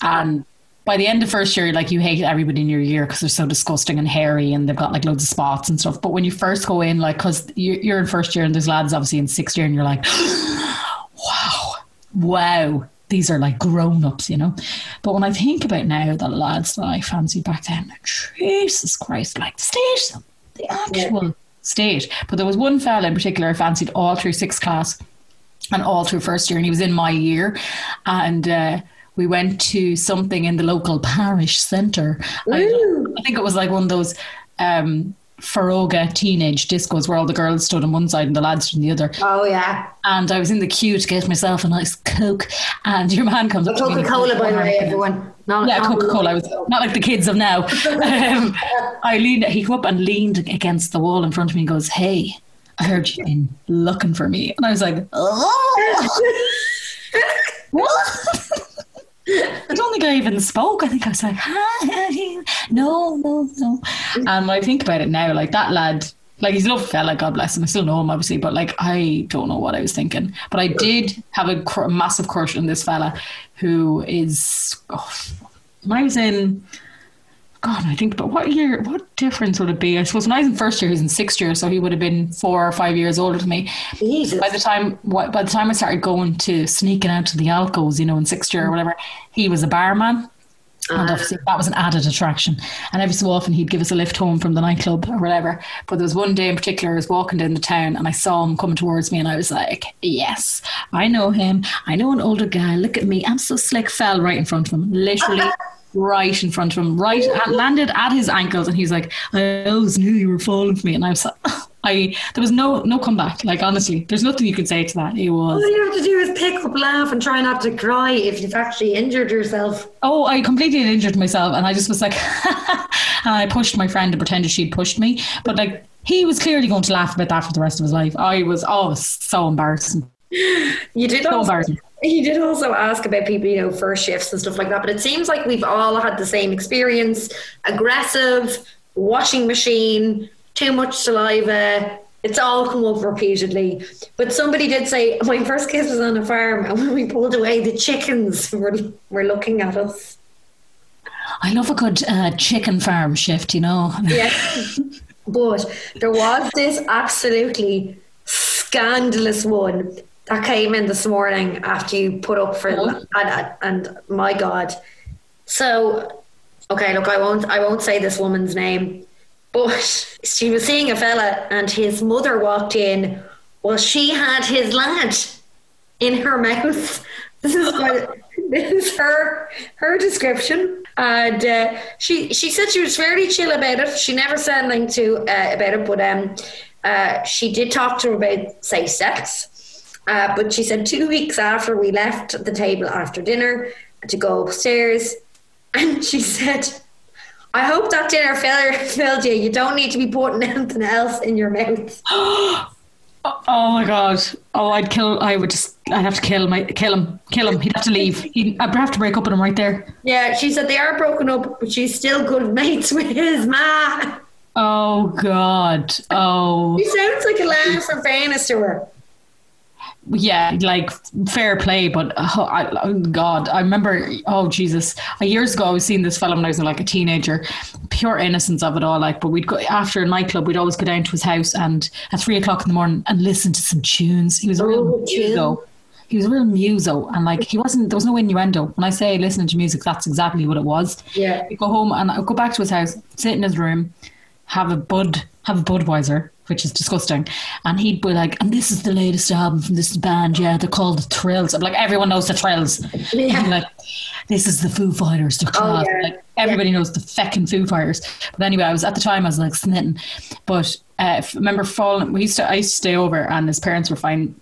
and by the end of first year, like you hate everybody in your year because they're so disgusting and hairy and they've got like loads of spots and stuff. But when you first go in, like, because you're in first year and there's lads obviously in sixth year, and you're like, wow, wow, these are like grown ups, you know. But when I think about now the lads that I fancied back then, Jesus Christ, like the state, the actual yeah. state. But there was one fella in particular I fancied all through sixth class and all through first year, and he was in my year. And uh, we went to something in the local parish centre. I, I, think it was like one of those. Um, Foróige teenage discos where all the girls stood on one side and the lads stood on the other. Oh yeah. And I was in the queue to get myself a nice Coke, and your man comes up. Coca Cola, by the way, everyone. Not, yeah, Coca Cola. I was not like the kids of now. um, I leaned. He came up and leaned against the wall in front of me and goes, "Hey, I heard you've been looking for me," and I was like, "Oh." what? I don't think I even spoke. I think I was like, Hi. no, no, no. And when I think about it now, like that lad, like he's a lovely fella, God bless him. I still know him, obviously, but like I don't know what I was thinking. But I did have a cr- massive crush on this fella who is. Oh, when I was in God, I think, but what year, what difference would it be? I suppose when I was in first year, he was in sixth year, so he would have been four or five years older than me. Jesus. By the time, by the time I started going to sneaking out to the alcoves, you know, in sixth year or whatever, he was a barman. And ah. obviously that was an added attraction. And every so often he'd give us a lift home from the nightclub or whatever. But there was one day in particular, I was walking down the town and I saw him coming towards me and I was like, yes, I know him. I know an older guy. Look at me. I'm so slick. Fell right in front of him. Literally right in front of him, right landed at his ankles, and he's like, "I always knew you were falling for me," and I was. I there was no no comeback. Like honestly, there's nothing you could say to that. It was. All you have to do is pick up, laugh, and try not to cry if you've actually injured yourself. Oh, I completely injured myself, and I just was like, and I pushed my friend and pretended she'd pushed me, but like he was clearly going to laugh about that for the rest of his life. I was, oh, was so embarrassing. You did so also, embarrassing. He did also ask about people, you know, first shifts and stuff like that. But it seems like we've all had the same experience: aggressive, washing machine, too much saliva. It's all come up repeatedly. But somebody did say my first kiss was on a farm, and when we pulled away, the chickens were were looking at us. I love a good uh, chicken farm shift, you know. Yeah. but there was this absolutely scandalous one that came in this morning after you put up for Oh. and, and my god. So okay, look, I won't I won't say this woman's name, but she was seeing a fella and his mother walked in. Well, she had his lad in her mouth. This is what this is her her description, and uh, she she said she was fairly chill about it. She never said anything to uh, about it, but um, uh, she did talk to her about safe sex. Uh, but she said two weeks after we left the table after dinner to go upstairs, and she said. I hope that dinner filled, you. You don't need to be putting anything else in your mouth. Oh my god! Oh, I'd kill. I would just. I'd have to kill my kill him. Kill him. He'd have to leave. He'd, I'd have to break up with him right there. Yeah, she said they are broken up, but she's still good mates with his ma. Oh god. Oh He sounds like a Lance or Venus to her. Yeah. Like fair play, but oh, I, oh god. I remember. Oh Jesus. Years ago, I was seeing this film when I was like a teenager. Pure innocence of it all. Like, but we'd go after a nightclub. We'd always go down to his house and at three o'clock in the morning and listen to some tunes. He was a real Oh, muso. He was a real muso, and like he wasn't. There was no innuendo. When I say listening to music, that's exactly what it was. Yeah. He'd go home and I'd go back to his house, sit in his room, have a bud, have a Budweiser, which is disgusting, and he'd be like, "And this is the latest album from this band. Yeah, they're called the Thrills." I'm like, everyone knows the Thrills. Yeah. Like, this is the Foo Fighters. They're yeah. Like everybody knows the feckin' Foo Fighters. But anyway, I was at the time I was like smitten. But uh, remember falling. We used to. I used to stay over, and his parents were fine.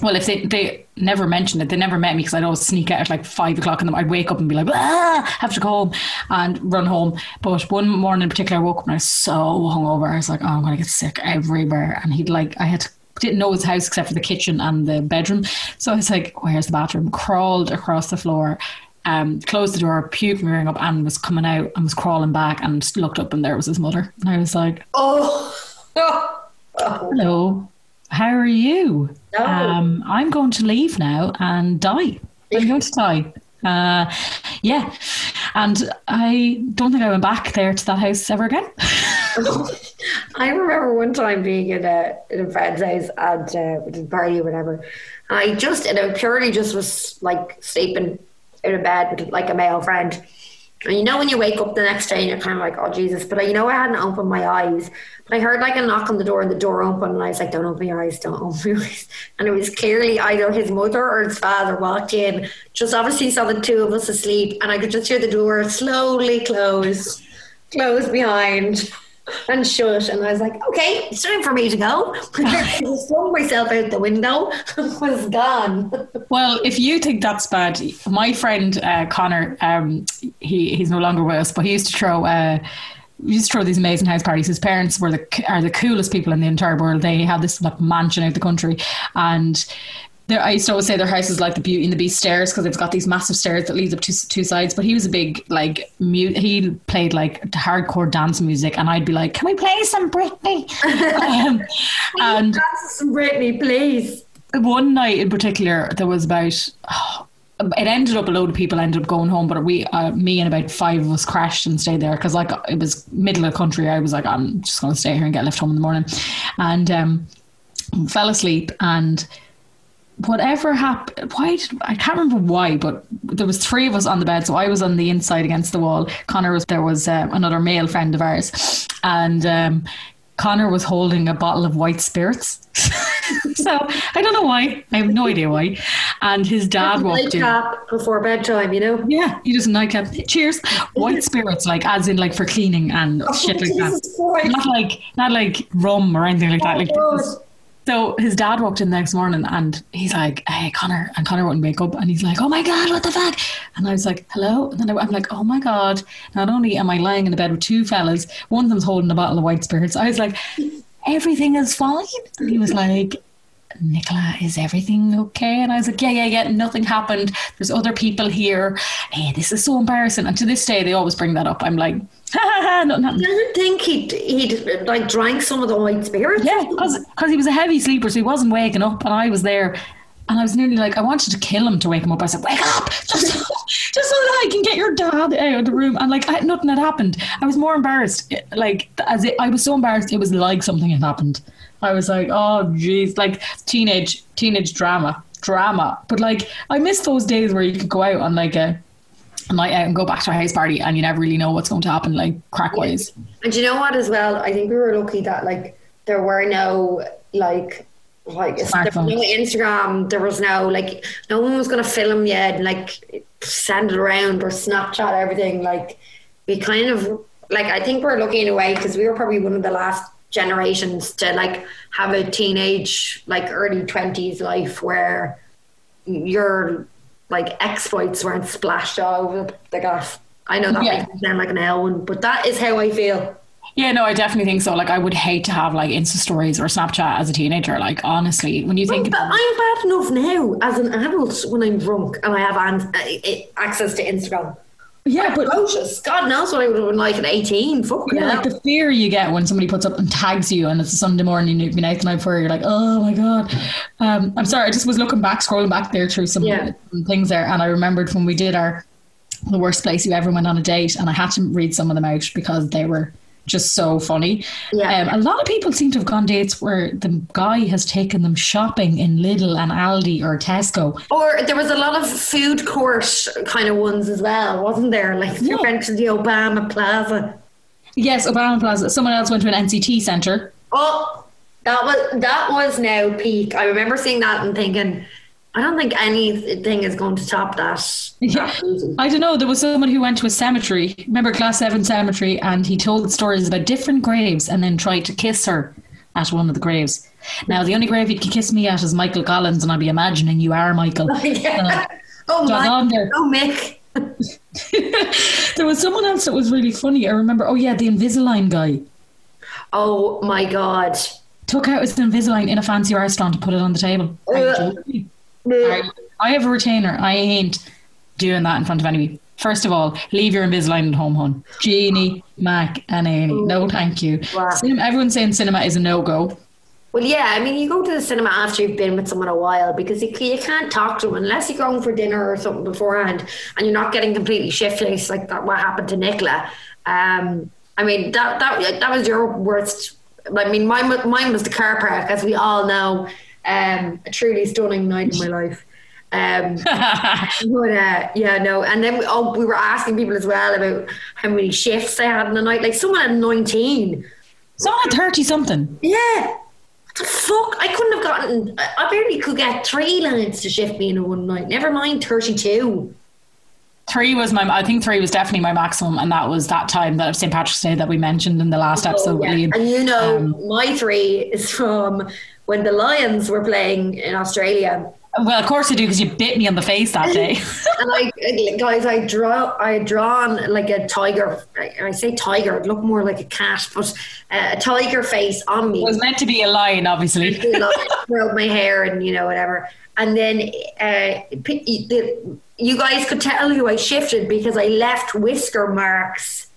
Well, if they they never mentioned it, they never met me because I'd always sneak out at like five o'clock in the I'd wake up and be like, ah, have to go home and run home. But one morning in particular, I woke up and I was so hungover. I was like, oh, I'm gonna get sick everywhere. And he'd like, I had to, didn't know his house except for the kitchen and the bedroom. So I was like, where's the bathroom? Crawled across the floor. Um, closed the door, puked my ring up, and was coming out and was crawling back and looked up, and there was his mother. And I was like, Oh. oh. Hello, how are you? No. Um, I'm going to leave now and die. I'm going to die. Uh, yeah, and I don't think I went back there to that house ever again. I remember one time being in a in a friend's house and uh, we did a party or whatever. I just and I purely just was like sleeping in a bed with like a male friend. And you know when you wake up the next day and you're kind of like, oh Jesus! But I, you know I hadn't opened my eyes, but I heard like a knock on the door and the door opened and I was like, don't open your eyes, don't open your eyes. And it was clearly either his mother or his father walked in, just obviously saw the two of us asleep, and I could just hear the door slowly close, close behind and shut. And I was like, okay, it's time for me to go. I flung myself out the window was gone. Well, if you think that's bad, my friend uh, Connor, um, he he's no longer with us, but he used to throw. Uh, he used to throw these amazing house parties. His parents were the are the coolest people in the entire world. They had this like mansion out the country, and there, I used to always say their house is like the Beauty and the Beast stairs because they've got these massive stairs that leads up to two sides. But he was a big like mu- he played like hardcore dance music, and I'd be like, "Can we play some Britney?" um, and some Britney, please. one night in particular, there was about. oh, it ended up a load of people ended up going home, but we, uh, me and about five of us crashed and stayed there because like it was middle of the country. I was like, I'm just going to stay here and get left home in the morning, and um, fell asleep and whatever happened why did, i can't remember why but there was three of us on the bed so i was on the inside against the wall. Connor was there was uh, another male friend of ours. And um, connor was holding a bottle of white spirits. So i don't know why. I have no idea why. And his dad walked in. Nightcap before bedtime, you know? yeah he just a nightcap cheers. White spirits like as in like for cleaning and shit like that. Christ. not like not like rum or anything like that like Oh, this- so his dad walked in the next morning and he's like, Hey, Connor. And Connor wouldn't wake up. And he's like, Oh my God, what the fuck? And I was like, Hello. And then I- I'm like, Oh my God. Not only am I lying in the bed with two fellas, one of them's holding a bottle of white spirits. I was like, Everything is fine. And he was like, Nicola, is everything okay? And I was like, yeah, yeah, yeah, nothing happened. There's other people here. Hey, this is so embarrassing. And to this day, they always bring that up. I'm like, ha ha ha, nothing happened. I didn't think he'd, he'd like drank some of the white spirits. Yeah, because he was a heavy sleeper, so he wasn't waking up, and I was there. And I was nearly like, I wanted to kill him to wake him up. I said, "Wake up! Just, just so that I can get your dad out of the room. And like, I, nothing had happened. I was more embarrassed. Like, as it, I was so embarrassed, it was like something had happened. I was like, oh, jeez, like teenage, teenage drama, drama. But like, I miss those days where you could go out on like a night out and um, go back to a house party and you never really know what's going to happen, like crack wise. And you know what, as well, I think we were lucky that like there were no like like there was no Instagram, there was no like no one was gonna film yet and like send it around or Snapchat everything. Like we kind of like I think we're lucky in a way because we were probably one of the last generations to like have a teenage like early twenties life where your like exploits weren't splashed all over the gaff. I know that Yeah. makes me sound like an L one, but that is how I feel. Yeah, no, I definitely think so. Like, I would hate to have like Insta stories or Snapchat as a teenager. Like, honestly, when you think But about I'm bad enough now as an adult when I'm drunk and I have an, uh, access to Instagram. Yeah, but Atrocious. God knows what I would have been like at 18. Fuck Yeah, like the fear you get when somebody puts up and tags you and it's a Sunday morning you've been out the night before, you're like, oh my God. Um, I'm sorry, I just was looking back, scrolling back there through some, Yeah. some things there, and I remembered when we did our the worst place you ever went on a date, and I had to read some of them out because they were just so funny. Yeah. Um, a lot of people seem to have gone dates where the guy has taken them shopping in Lidl and Aldi or Tesco. Or there was a lot of food court kind of ones as well, wasn't there? Like you Yeah. went to the Obama Plaza. Yes, Obama Plaza. Someone else went to an NCT centre. Oh, that was that was now peak. I remember seeing that and thinking, I don't think anything is going to top that. Yeah. that. I don't know. There was someone who went to a cemetery. Remember Glasnevin Cemetery, and he told stories about different graves, and then tried to kiss her at one of the graves. Now, the only grave you can kiss me at is Michael Collins, and I'll be imagining you are Michael. yeah. Oh John my. Oh Mick. there was someone else that was really funny. I remember. Oh yeah, the Invisalign guy Oh my God. took out his Invisalign in a fancy restaurant and put it on the table. Are uh, you Ugh. joking? I, I have a retainer. I ain't doing that in front of anybody. First of all, leave your Invisalign at home, hon. Jeannie, Mac, and Annie. No, thank you. Wow. Cinema, everyone's saying cinema is a no go. Well, yeah, I mean, you go to the cinema after you've been with someone a while because you, you can't talk to them unless you're going for dinner or something beforehand and you're not getting completely faced like that. What happened to Nicola? Um, I mean, that that that was your worst. I mean, mine mine was the car park, as we all know. Um, a truly stunning night in my life. Um, but uh, yeah, no, and then we, oh, we were asking people as well about how many shifts they had in the night. Like someone had nineteen. Someone had 30 something. Yeah. What the fuck? I couldn't have gotten. I barely could get three lads to shift me in a one night. Never mind thirty-two. Three was my, I think three was definitely my maximum, and that was that time that of St. Patrick's Day that we mentioned in the last episode Oh, Yeah. And you know, Um, my three is from when the Lions were playing in Australia. Well, of course I do, because you bit me on the face that day. And I, guys, I draw, I had drawn like a tiger. I I say tiger, it looked more like a cat, but uh, a tiger face on me. it was meant to be a lion, obviously. you know, curled my hair and you know whatever. And then uh, the, you guys could tell who I shifted because I left whisker marks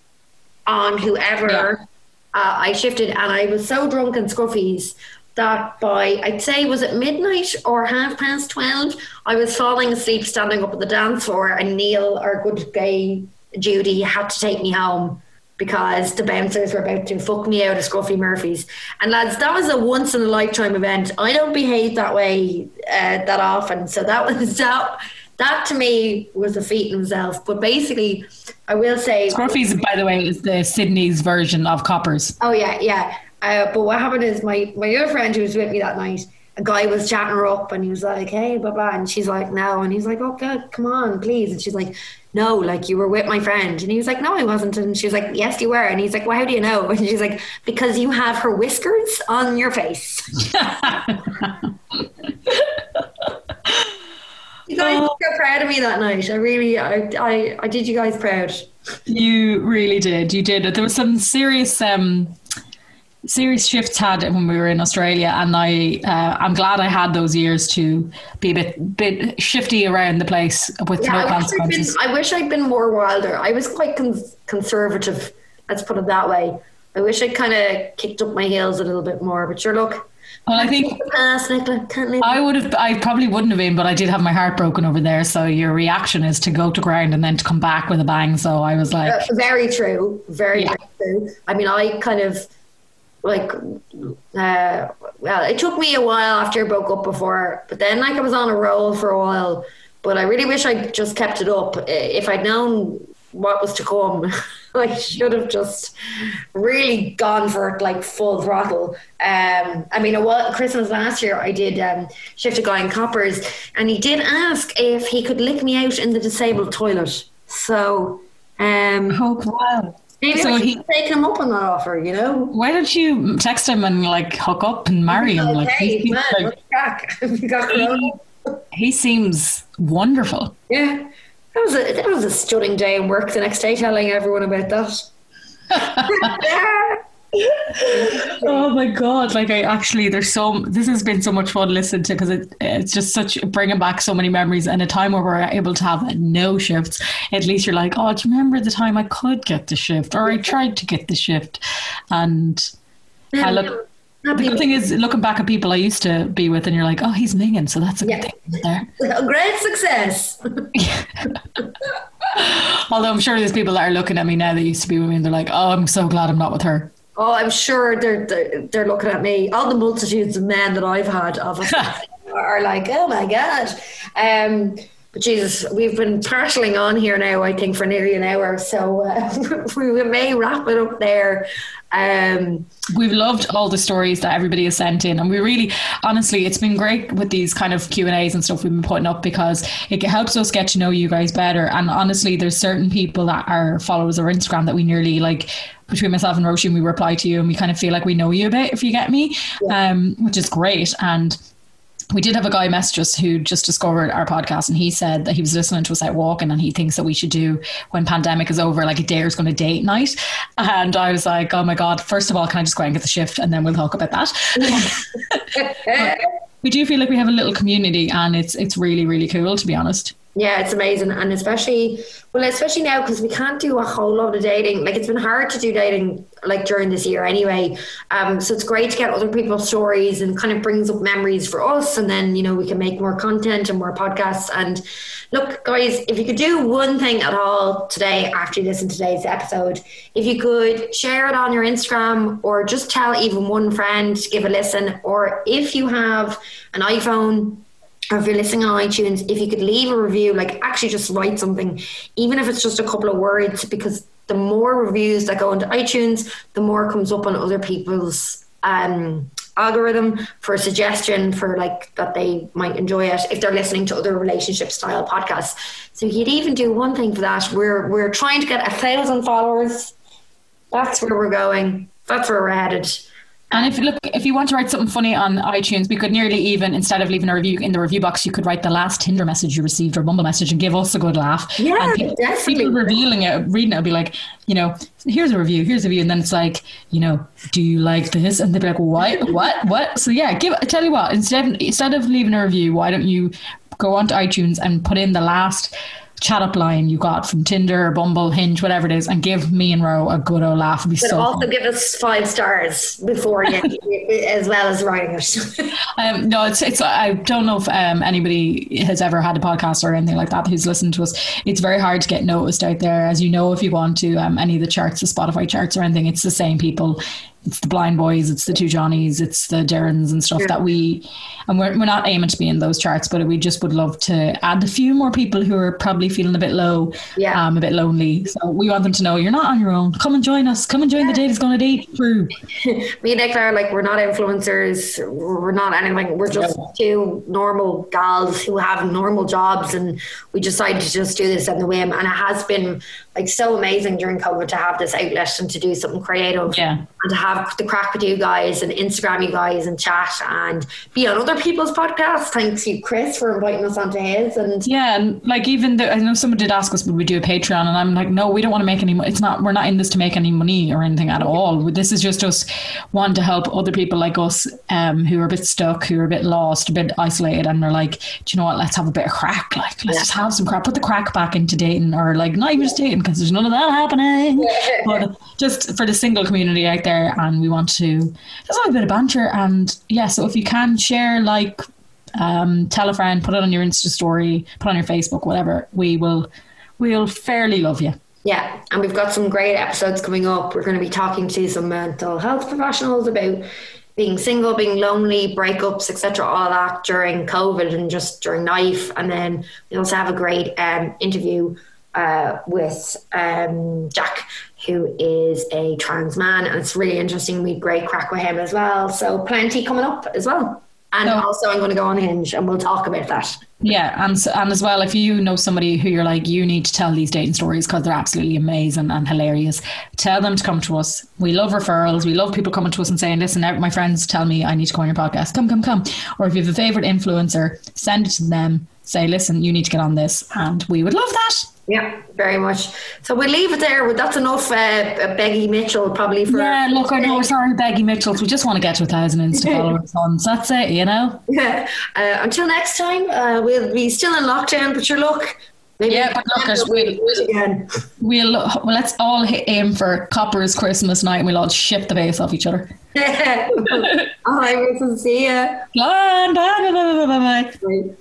on whoever Yeah. uh, I shifted, and I was so drunk and scruffies that by I'd say was it midnight or half past twelve, I was falling asleep standing up at the dance floor, and Neil, our good gay Judy, had to take me home because the bouncers were about to fuck me out of Scruffy Murphy's. And lads, that was a once in a lifetime event. I don't behave that way uh, that often, so that was that. That to me was a feat in itself. But basically, I will say, Scruffy's, by the way, is the Sydney's version of Coppers. Oh yeah, yeah. Uh, but what happened is my my other friend who was with me that night, a guy was chatting her up, and he was like, "Hey, blah blah," and she's like, "No," and he's like, "Oh God, come on, please," and she's like, "No, like you were with my friend," and he was like, "No, I wasn't," and she was like, "Yes, you were," and he's like, "Well, how do you know?" And she's like, "Because you have her whiskers on your face." You guys Oh. were so proud of me that night. I really, I, I, I did you guys proud. You really did. You did. There was some serious, um, serious shifts had when we were in Australia, and I, uh, I'm glad I had those years to be a bit, bit shifty around the place with Yeah, no I wish, I'd been. I wish I'd been more wilder. I was quite cons- conservative. Let's put it that way. I wish I'd kind of kicked up my heels a little bit more. But sure, look, Well, I think Nicola. I would have. I probably wouldn't have been, but I did have my heart broken over there. So your reaction is to go to ground and then to come back with a bang. So I was like, Uh, very true. Very, Yeah. very true. I mean, I kind of like. Uh, well, it took me a while after I broke up before, but then like I was on a roll for a while. But I really wish I just kept it up. If I'd known what was to come, I should have just really gone for it like full throttle. Um, I mean, was Christmas last year. I did um, shift a guy in coppers, and he did ask if he could lick me out in the disabled toilet. So. Um, oh wow. Maybe So he- taken him up on that offer, you know? Why don't you text him and like hook up and marry him? Like hey, he, man, seems like, what's crack? You got corona? he seems wonderful. Yeah. That was, a, that was a stunning day in work the next day telling everyone about that. Oh my god! Like I actually, there's so this has been so much fun to listen to because it, it's just such bringing back so many memories and a time where we're able to have no shifts. At least you're like, oh, do you remember the time I could get the shift or I tried to get the shift? And I look. The good thing is, looking back at people I used to be with, and you're like, oh, he's minging, so that's a Yeah. good thing there. Great success. Although I'm sure there's people that are looking at me now that used to be with me, and they're like, oh, I'm so glad I'm not with her. Oh, I'm sure they're, they're they're looking at me. All the multitudes of men that I've had obviously are like, oh my god. Um, Jesus, we've been partially on here now. I think for nearly an hour, so uh, we may wrap it up there. Um, We've loved all the stories that everybody has sent in, and we really, honestly, it's been great with these kind of Q and A's and stuff we've been putting up because it helps us get to know you guys better. And honestly, there's certain people that are followers of Instagram that we nearly like. Between myself and Roisin, we reply to you, and we kind of feel like we know you a bit, if you get me, um, which is great. And we did have a guy message us who just discovered our podcast and he said that he was listening to us out walking and he thinks that we should do when pandemic is over like a Daters going to date night. And i was like oh my god first of all can i just go and get the shift and then we'll talk about that? We do feel like we have a little community and it's it's really really cool to be honest Yeah, it's amazing, and especially well, especially now because we can't do a whole lot of dating. Like it's been hard to do dating like during this year anyway. Um, so it's great to get other people's stories and kind of brings up memories for us, and then you know we can make more content and more podcasts. And look, guys, if you could do one thing at all today after you listen to today's episode, if you could share it on your Instagram or just tell even one friend to give a listen, or if you have an iPhone or if you're listening on iTunes, if you could leave a review, like actually just write something, even if it's just a couple of words, because the more reviews that go into iTunes, the more comes up on other people's um, algorithm for a suggestion for like that they might enjoy it if they're listening to other relationship style podcasts. So you'd even do one thing for that. We're we're trying to get a thousand followers. That's where we're going. That's where we're headed. And if look if you want to write something funny on itunes we could nearly even instead of leaving a review in the review box you could write the last tinder message you received or bumble message and give us a good laugh. Yeah, and people, definitely. people revealing it reading it would be like you know here's a review here's a review. And then it's like you know do you like this? And they'd be like what? What? What? So yeah give I tell you what instead instead of leaving a review why don't you go onto itunes and put in the last chat up line you got from tinder or bumble hinge whatever it is and give me and ro a good old laugh it'd be But so also fun. give us five stars before you, as well as writing it. Um, no, it's it's. I don't know if um, anybody has ever had a podcast or anything like that who's listened to us. It's very hard to get noticed out there, as you know. If you want to um, any of the charts, the Spotify charts or anything, it's the same people. It's the Blind Boys, it's the Two Johnnies, it's the Darrens and stuff that we. And we're we're not aiming to be in those charts, but we just would love to add a few more people who are probably feeling a bit low, Yeah. um, a bit lonely. So we want them to know you're not on your own. Come and join us. Come and join the Daters going to date crew. Me and Nicola are like, we're not influencers. We're not anything. We're just two normal gals who have normal jobs. And we decided to just do this on the whim. And it has been like so amazing during COVID to have this outlet and to do something creative. Yeah. And to have the crack with you guys and Instagram you guys and chat and be on other people's podcasts. Thanks you, Chris, for inviting us onto his. And Yeah, and like even the, I know someone did ask us would we do a Patreon, and I'm like, no, we don't want to make any. mo- It's not. We're not in this to make any money or anything at all. This is just us wanting to help other people like us, um, who are a bit stuck, who are a bit lost, a bit isolated, and they're like, do you know what? Let's have a bit of crack. Like, let's just have some crack. Put the crack back into dating, or like not even just dating, because there's none of that happening. but just for the single community out there, and we want to just have a bit of banter. And yeah, so if you can share, like, um, tell a friend, put it on your Insta story, put on your Facebook, whatever, we will, we'll fairly love you. Yeah, and we've got some great episodes coming up. We're going to be talking to some mental health professionals about being single, being lonely, breakups, etc., all that during COVID and just during life. And then we also have a great um, interview uh, with um, Jack, who is a trans man, and it's really interesting. We great crack with him as well. So plenty coming up as well. And So- also, I'm going to go on Hinge, and we'll talk about that. Yeah, and and as well, if you know somebody who you're like, you need to tell these dating stories because they're absolutely amazing and hilarious. Tell them to come to us. We love referrals. We love people coming to us and saying, "Listen, my friends tell me I need to go on your podcast. Come, come, come." Or if you have a favorite influencer, send it to them. Say, "Listen, you need to get on this," and we would love that. Yeah, very much. So we'll leave it there. That's enough, uh, Beggy Mitchell, probably for. Yeah, look, I know we're sorry, Beggy Mitchells. We just want to get to a thousand Insta followers on. So that's it, you know. Yeah. Uh, until next time, uh, we'll be still in lockdown, but your look. Maybe Yeah, but look, we'll we'll- do it again. We'll well, let's all aim for Copper's Christmas night, and we'll all ship the base off each other. Yeah. All right, we'll see ya. Bye, bye, bye, bye, bye, bye. Bye.